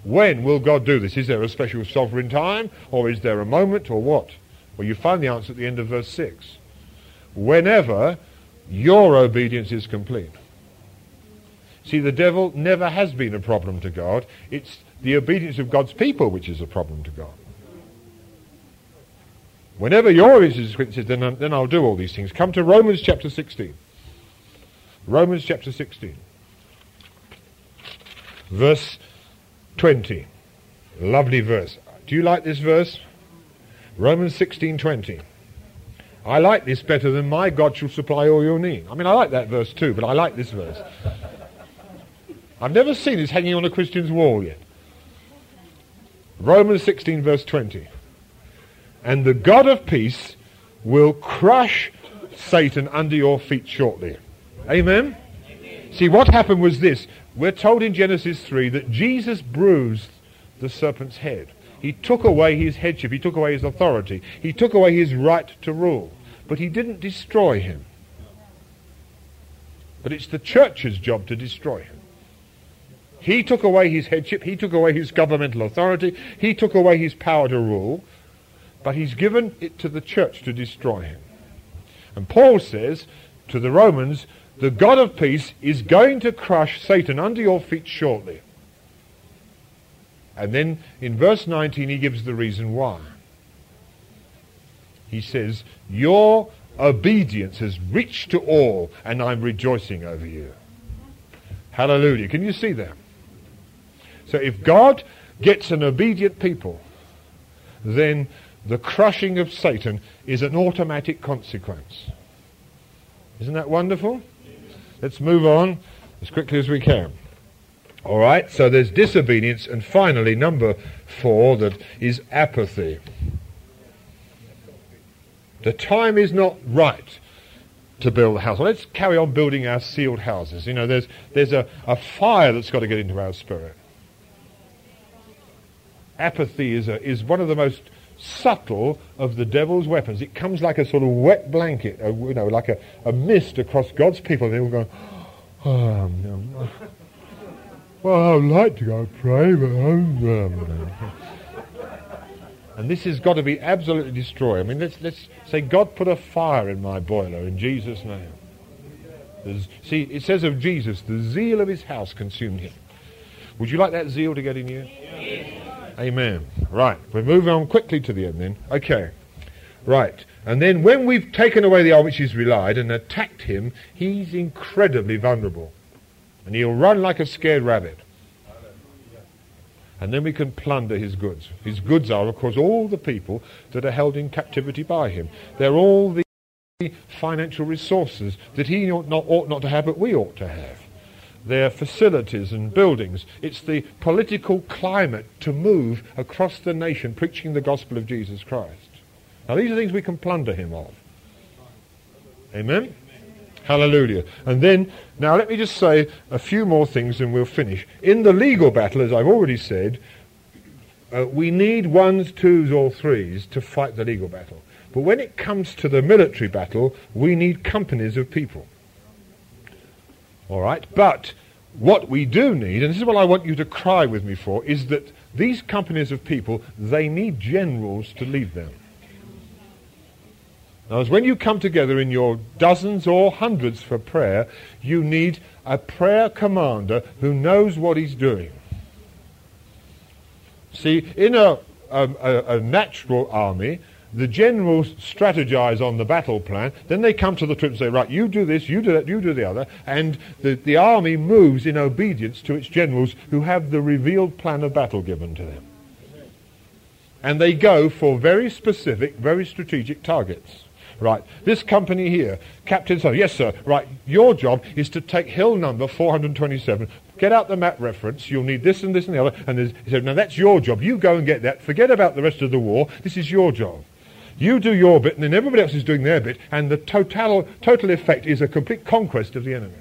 When will God do this? Is there a special sovereign time, or is there a moment, or what? Well, you find the answer at the end of verse 6. Whenever your obedience is complete. See, the devil never has been a problem to God. It's the obedience of God's people which is a problem to God. Whenever your is then, then I'll do all these things. Come to Romans chapter 16. Romans chapter 16. Verse 20. Lovely verse. Do you like this verse? Romans 16:20. I like this better than my God shall supply all your need. I mean, I like that verse too, but I like this verse. I've never seen this hanging on a Christian's wall yet. Romans 16 verse 20 and the God of peace will crush Satan under your feet shortly. Amen? Amen? See, what happened was this. We're told in Genesis 3 that Jesus bruised the serpent's head. He took away his headship. He took away his authority. He took away his right to rule. But he didn't destroy him. But it's the church's job to destroy him. He took away his headship. He took away his governmental authority. He took away his power to rule but he's given it to the church to destroy him. And Paul says to the Romans, the God of peace is going to crush Satan under your feet shortly. And then in verse 19 he gives the reason why. He says, Your obedience has reached to all, and I'm rejoicing over you. Hallelujah. Can you see that? So if God gets an obedient people, then the crushing of Satan is an automatic consequence. Isn't that wonderful? Let's move on as quickly as we can. All right, so there's disobedience, and finally, number four, that is apathy. The time is not right to build a house. Well, let's carry on building our ceiled houses. You know, there's, there's a, a fire that's got to get into our spirit. Apathy is, a, is one of the most subtle of the devil's weapons. It comes like a sort of wet blanket, a, you know, like a, a mist across God's people. They all go, oh, no. well, I'd like to go pray, but oh, I'm... And this has got to be absolutely destroyed. I mean, let's, let's say, God put a fire in my boiler in Jesus' name. There's, see, it says of Jesus, the zeal of his house consumed him. Would you like that zeal to get in you? Amen. Right. We're moving on quickly to the end then. Okay. Right. And then when we've taken away the arm which he's relied and attacked him, he's incredibly vulnerable. And he'll run like a scared rabbit. And then we can plunder his goods. His goods are, of course, all the people that are held in captivity by him. They're all the financial resources that he ought not, ought not to have, but we ought to have their facilities and buildings. It's the political climate to move across the nation preaching the gospel of Jesus Christ. Now, these are things we can plunder him of. Amen? Hallelujah. And then, now let me just say a few more things and we'll finish. In the legal battle, as I've already said, uh, we need ones, twos, or threes to fight the legal battle. But when it comes to the military battle, we need companies of people. All right? But what we do need, and this is what I want you to cry with me for, is that these companies of people, they need generals to lead them. Now, as when you come together in your dozens or hundreds for prayer, you need a prayer commander who knows what he's doing. See, in a, um, a, a natural army, the generals strategize on the battle plan. Then they come to the troops and say, right, you do this, you do that, you do the other. And the, the army moves in obedience to its generals who have the revealed plan of battle given to them. And they go for very specific, very strategic targets. Right, this company here, Captain So, yes sir, right, your job is to take hill number 427, get out the map reference, you'll need this and this and the other, and he said, now that's your job, you go and get that, forget about the rest of the war, this is your job. You do your bit, and then everybody else is doing their bit, and the total, total effect is a complete conquest of the enemy.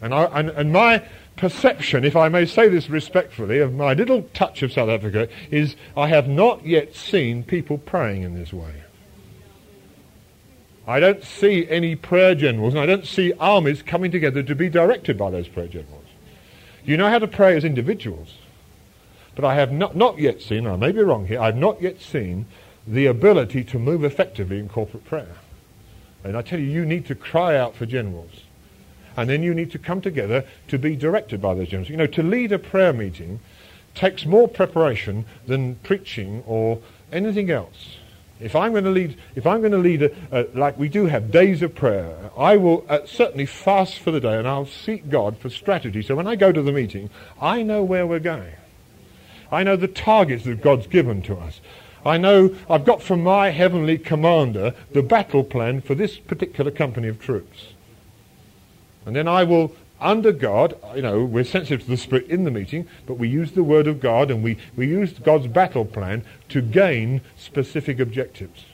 And, I, and, and my perception, if I may say this respectfully, of my little touch of South Africa is I have not yet seen people praying in this way. I don't see any prayer generals, and I don't see armies coming together to be directed by those prayer generals. You know how to pray as individuals, but I have not, not yet seen, I may be wrong here, I have not yet seen the ability to move effectively in corporate prayer. And I tell you, you need to cry out for generals. And then you need to come together to be directed by those generals. You know, to lead a prayer meeting takes more preparation than preaching or anything else. If I'm going to lead, if I'm going to lead, a, a, like we do have days of prayer, I will uh, certainly fast for the day and I'll seek God for strategy. So when I go to the meeting, I know where we're going. I know the targets that God's given to us. I know I've got from my heavenly commander the battle plan for this particular company of troops. And then I will, under God, you know, we're sensitive to the Spirit in the meeting, but we use the Word of God and we, we use God's battle plan to gain specific objectives.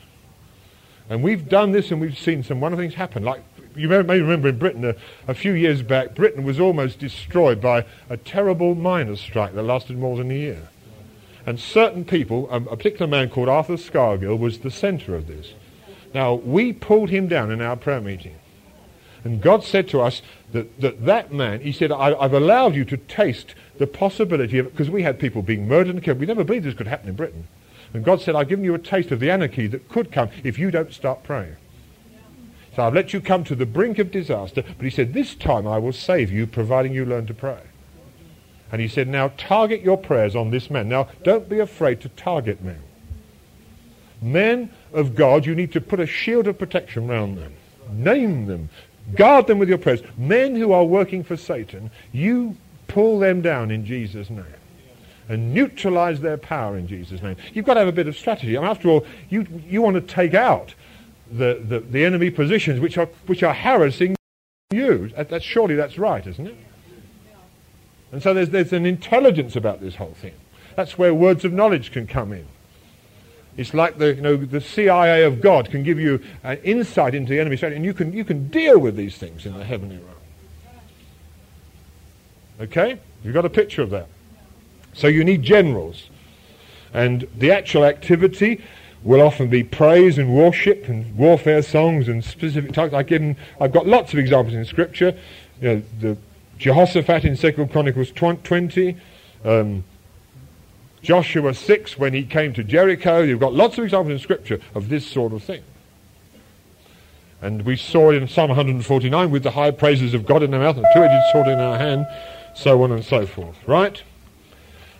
And we've done this and we've seen some wonderful things happen. Like you may, remember in Britain a, a, few years back, Britain was almost destroyed by a terrible miners' strike that lasted more than a year. And certain people, a, a particular man called Arthur Scargill, was the center of this. Now, we pulled him down in our prayer meeting. And God said to us that that, that man, he said, I, have allowed you to taste the possibility of, because we had people being murdered and killed. We never believed this could happen in Britain. And God said, I've given you a taste of the anarchy that could come if you don't start praying. So I've let you come to the brink of disaster, but he said, this time I will save you, providing you learn to pray. And he said, now target your prayers on this man. Now, don't be afraid to target men. Men of God, you need to put a shield of protection around them. Name them. Guard them with your prayers. Men who are working for Satan, you pull them down in Jesus' name and neutralize their power in Jesus' name. You've got to have a bit of strategy. I mean, after all, you, you want to take out the, the, the enemy positions which are, which are harassing you. That's, surely that's right, isn't it? And so there's, there's an intelligence about this whole thing. That's where words of knowledge can come in. It's like the, you know, the CIA of God can give you an insight into the enemy strategy, and you can, you can deal with these things in the heavenly realm. Okay? You've got a picture of that. So you need generals. And the actual activity will often be praise and worship and warfare songs and specific types. I've got lots of examples in Scripture. You know, the Jehoshaphat in 2 Chronicles 20, um, Joshua 6 when he came to Jericho. You've got lots of examples in Scripture of this sort of thing. And we saw it in Psalm 149 with the high praises of God in our mouth and two-edged sword in our hand, so on and so forth. Right?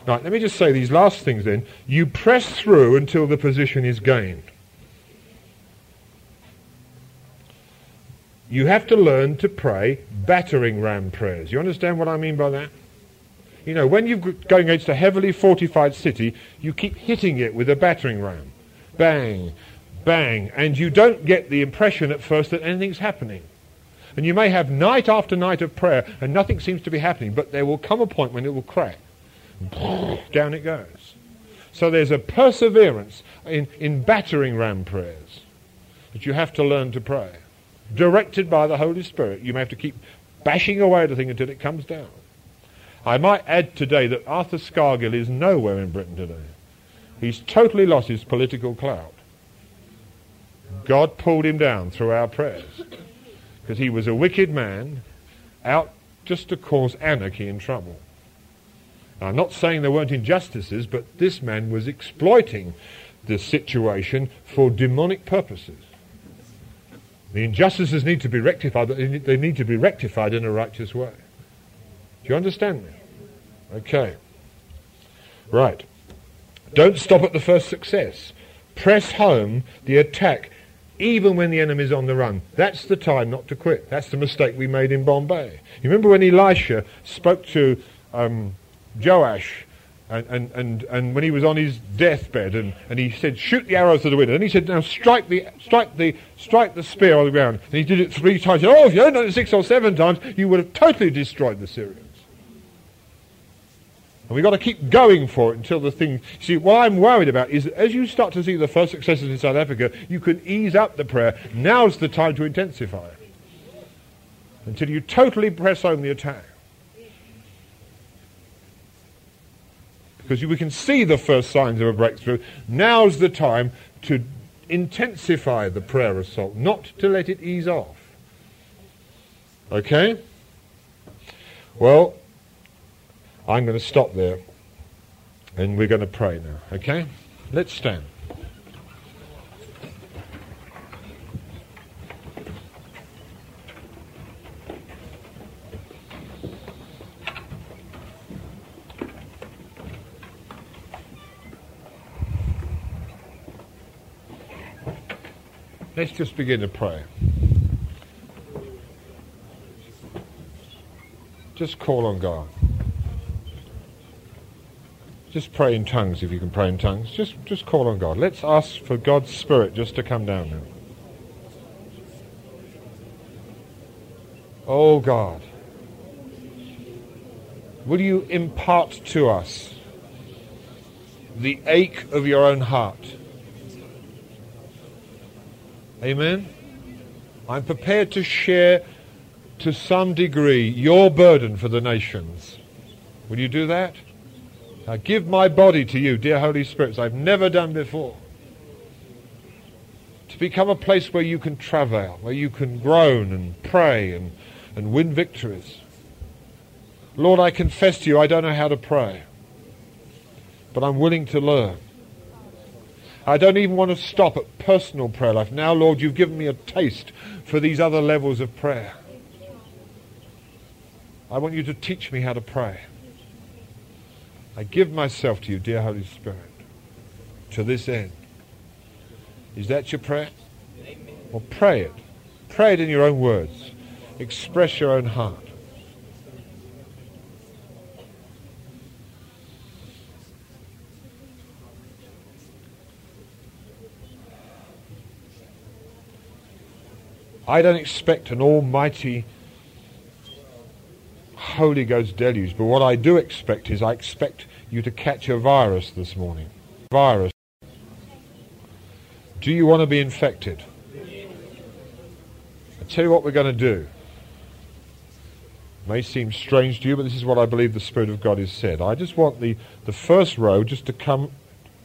Right, let me just say these last things then. You press through until the position is gained. You have to learn to pray battering ram prayers. You understand what I mean by that? You know, when you're going against a heavily fortified city, you keep hitting it with a battering ram. Bang, bang, and you don't get the impression at first that anything's happening. And you may have night after night of prayer and nothing seems to be happening, but there will come a point when it will crack. (sniffs) Down it goes. So there's a perseverance in, in battering ram prayers that you have to learn to pray. Directed by the Holy Spirit. You may have to keep bashing away at the thing until it comes down. I might add today that Arthur Scargill is nowhere in Britain today. He's totally lost his political clout. God pulled him down through our prayers because he was a wicked man out just to cause anarchy and trouble. I'm not saying there weren't injustices, but this man was exploiting the situation for demonic purposes. The injustices need to be rectified, but they need to be rectified in a righteous way. Do you understand me? Okay. Right. Don't stop at the first success. Press home the attack even when the enemy's on the run. That's the time not to quit. That's the mistake we made in Bombay. You remember when Elisha spoke to um, Joash and, and, and, and when he was on his deathbed and, and he said, shoot the arrows to the window. And he said, now strike the, strike the, strike the spear on the ground. And he did it three times. Said, oh, if you had done it six or seven times, you would have totally destroyed the Syrians. And we've got to keep going for it until the thing... See, what I'm worried about is that as you start to see the first successes in South Africa, you can ease up the prayer. Now's the time to intensify it. Until you totally press home the attack. Because we can see the first signs of a breakthrough. Now's the time to intensify the prayer assault, not to let it ease off. Okay? Well, I'm going to stop there and we're going to pray now. Okay? Let's stand. Let's just begin to pray. Just call on God. Just pray in tongues if you can pray in tongues. Just, just call on God. Let's ask for God's Spirit just to come down now. Oh God, will you impart to us the ache of your own heart? Amen? I'm prepared to share to some degree your burden for the nations. Will you do that? I give my body to you, dear Holy Spirit, as I've never done before. To become a place where you can travail, where you can groan and pray and, and win victories. Lord, I confess to you, I don't know how to pray, but I'm willing to learn. I don't even want to stop at personal prayer life. Now, Lord, you've given me a taste for these other levels of prayer. I want you to teach me how to pray. I give myself to you, dear Holy Spirit, to this end. Is that your prayer? Well, pray it. Pray it in your own words. Express your own heart. I don't expect an almighty Holy Ghost deluge, but what I do expect is I expect you to catch a virus this morning. Virus. Do you want to be infected? I tell you what we're going to do. It May seem strange to you, but this is what I believe the Spirit of God has said. I just want the, the first row just to come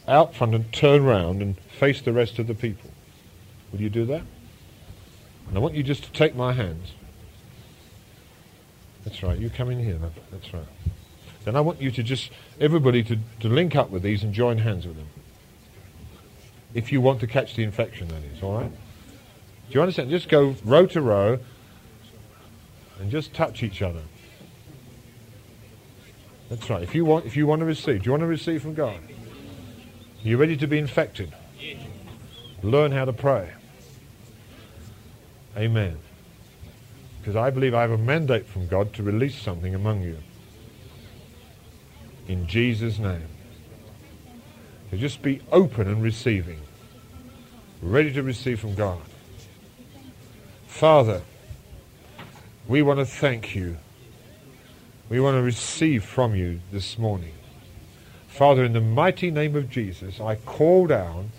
out front and turn round and face the rest of the people. Will you do that? And I want you just to take my hands. That's right. You come in here. That's right. Then I want you to just, everybody to, to link up with these and join hands with them. If you want to catch the infection, that is, all right? Do you understand? Just go row to row and just touch each other. That's right. If you want, if you want to receive, do you want to receive from God? Are you ready to be infected? Learn how to pray. Amen. Because I believe I have a mandate from God to release something among you. In Jesus' name. So just be open and receiving. Ready to receive from God. Father, we want to thank you. We want to receive from you this morning. Father, in the mighty name of Jesus, I call down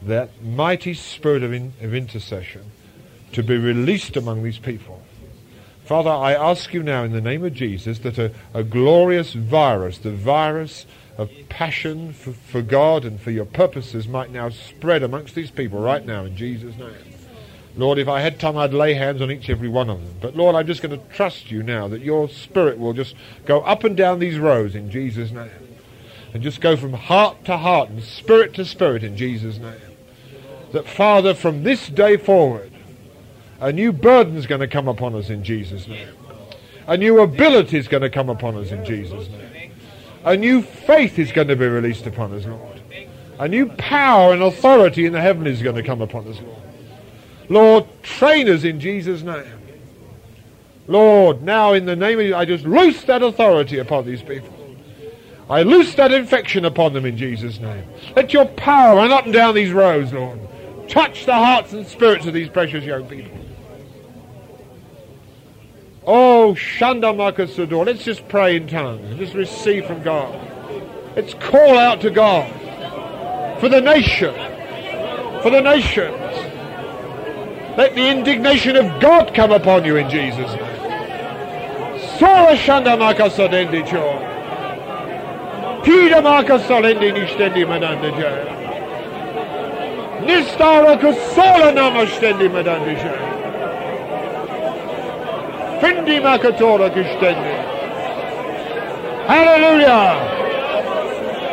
that mighty spirit of, in, of intercession to be released among these people. Father, I ask you now in the name of Jesus that a, a glorious virus, the virus of passion for, for, God and for your purposes, might now spread amongst these people right now in Jesus' name. Lord, if I had time, I'd lay hands on each and every one of them. But Lord, I'm just going to trust you now that your spirit will just go up and down these rows in Jesus' name. And just go from heart to heart and spirit to spirit in Jesus' name. That, Father, from this day forward, a new burden is going to come upon us in Jesus' name. A new ability is going to come upon us in Jesus' name. A new faith is going to be released upon us, Lord. A new power and authority in the heavens is going to come upon us, Lord. Lord, train us in Jesus' name. Lord, now in the name of I just loose that authority upon these people. I loose that infection upon them in Jesus' name. Let your power run up and down these roads, Lord. Touch the hearts and spirits of these precious young people. Oh, Shanda Makasudor. Let's just pray in tongues. Just receive from God. Let's call out to God for the nation. For the nations. Let the indignation of God come upon you in Jesus' name. Sora Shanda Makasodendi Cho. Tida Makasolendi Nishdendi Madanda Jaya. Nistara Kusola Namastendi Madanda Jaya. Findi Makatora Kishdendi. Hallelujah!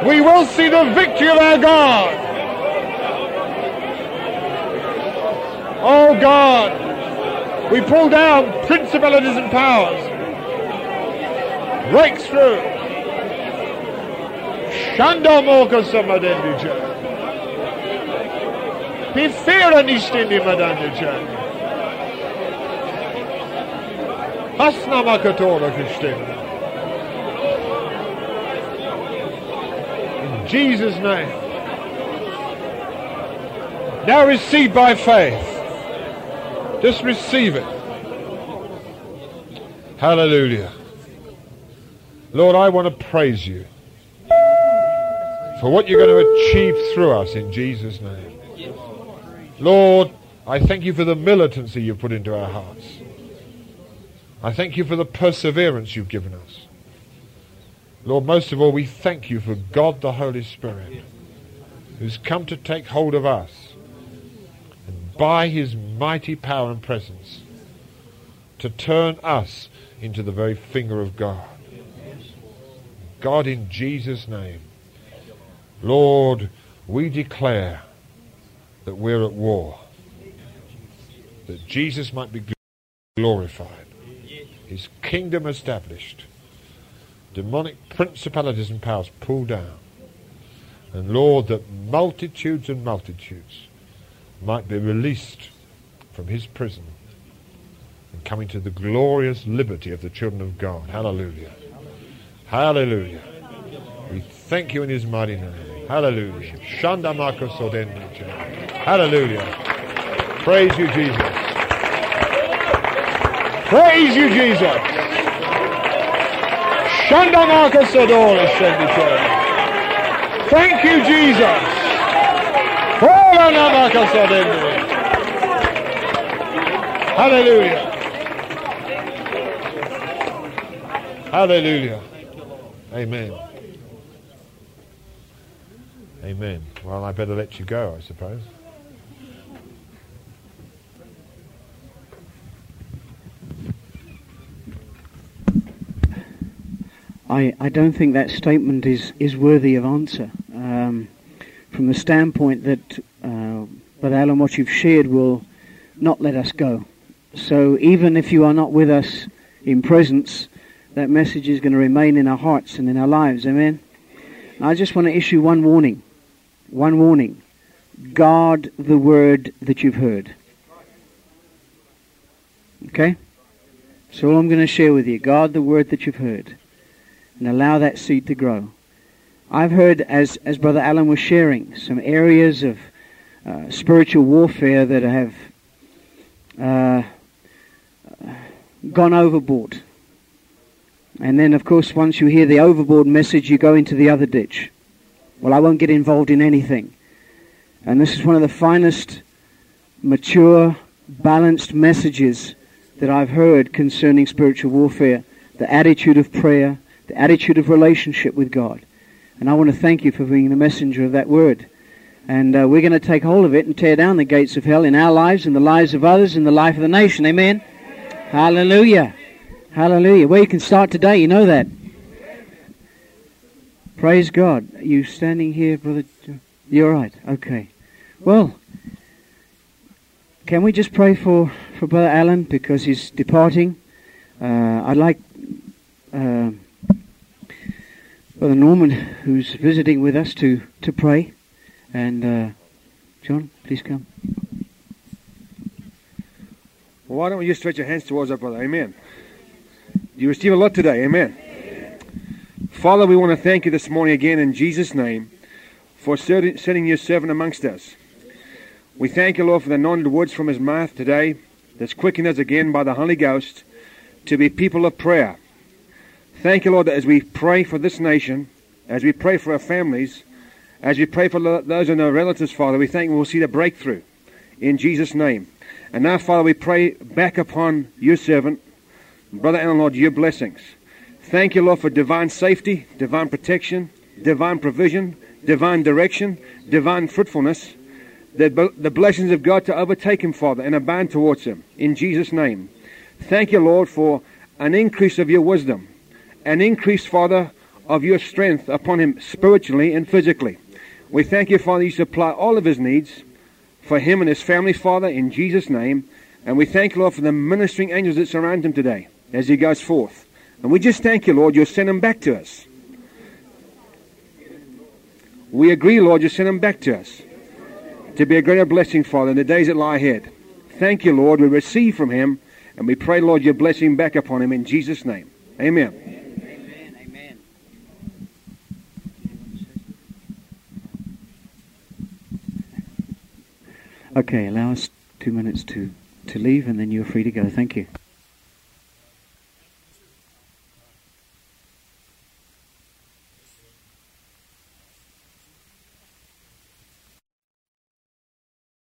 We will see the victory of our God. Oh God, we pull down principalities and powers. Breaks through. Shanda Moka Samadendija. Bifira Nishtindi Madandija. Hasna Makatora Kishdendi. In Jesus' name. Now receive by faith. Just receive it. Hallelujah. Lord, I want to praise you for what you're going to achieve through us in Jesus' name. Lord, I thank you for the militancy you've put into our hearts. I thank you for the perseverance you've given us. Lord, most of all, we thank you for God the Holy Spirit who's come to take hold of us and by his mighty power and presence to turn us into the very finger of God. God, in Jesus' name, Lord, we declare that we're at war, that Jesus might be glorified, his kingdom established. demonic principalities and powers pulled down. And Lord, that multitudes and multitudes might be released from his prison and come into the glorious liberty of the children of God. Hallelujah. Hallelujah. We thank you in his mighty name. Hallelujah. Shanda Hallelujah. Praise you, Jesus. Praise you, Jesus. Shanda Makasodora Thank you, Jesus. Oh, Hallelujah. Hallelujah. Amen. Amen. Well, I better let you go, I suppose. I, I don't think that statement is, is worthy of answer. Um, from the standpoint that, uh, Brother Alan, what you've shared will not let us go. So even if you are not with us in presence, that message is going to remain in our hearts and in our lives. Amen. I just want to issue one warning. One warning. Guard the word that you've heard. Okay? So all I'm going to share with you. Guard the word that you've heard. And allow that seed to grow. I've heard, as, as Brother Alan was sharing, some areas of uh, spiritual warfare that have uh, gone overboard. And then, of course, once you hear the overboard message, you go into the other ditch. Well, I won't get involved in anything. And this is one of the finest, mature, balanced messages that I've heard concerning spiritual warfare. The attitude of prayer, the attitude of relationship with God. And I want to thank you for being the messenger of that word. And uh, we're going to take hold of it and tear down the gates of hell in our lives, in the lives of others, in the life of the nation. Amen? Hallelujah. Hallelujah. Well, you can start today. You know that. Praise God. Are you standing here, Brother? You're right. Okay. Well, can we just pray for, for Brother Alan because he's departing? Uh, I'd like uh, Brother Norman, who's visiting with us, to, to pray. And uh, John, please come. Well, why don't you stretch your hands towards our brother? Amen. You receive a lot today. Amen. Father, we want to thank you this morning again in Jesus' name for sending your servant amongst us. We thank you, Lord, for the anointed words from his mouth today that's quickened us again by the Holy Ghost to be people of prayer. Thank you, Lord, that as we pray for this nation, as we pray for our families, as we pray for those in our relatives, Father, we thank you we'll see the breakthrough in Jesus' name. And now, Father, we pray back upon your servant, Brother Alan, Lord, your blessings. Thank you, Lord, for divine safety, divine protection, divine provision, divine direction, divine fruitfulness, the, the blessings of God to overtake him, Father, and abound towards him. In Jesus' name. Thank you, Lord, for an increase of your wisdom, an increase, Father, of your strength upon him spiritually and physically. We thank you, Father, you supply all of his needs for him and his family, Father, in Jesus' name. And we thank you, Lord, for the ministering angels that surround him today as he goes forth. And we just thank you, Lord, you'll send him back to us. We agree, Lord, you send him back to us to be a greater blessing, Father, in the days that lie ahead. Thank you, Lord. We receive from him, and we pray, Lord, your blessing back upon him in Jesus' name. Amen. Amen. Amen. Okay, allow us two minutes to, to leave, and then you're free to go. Thank you.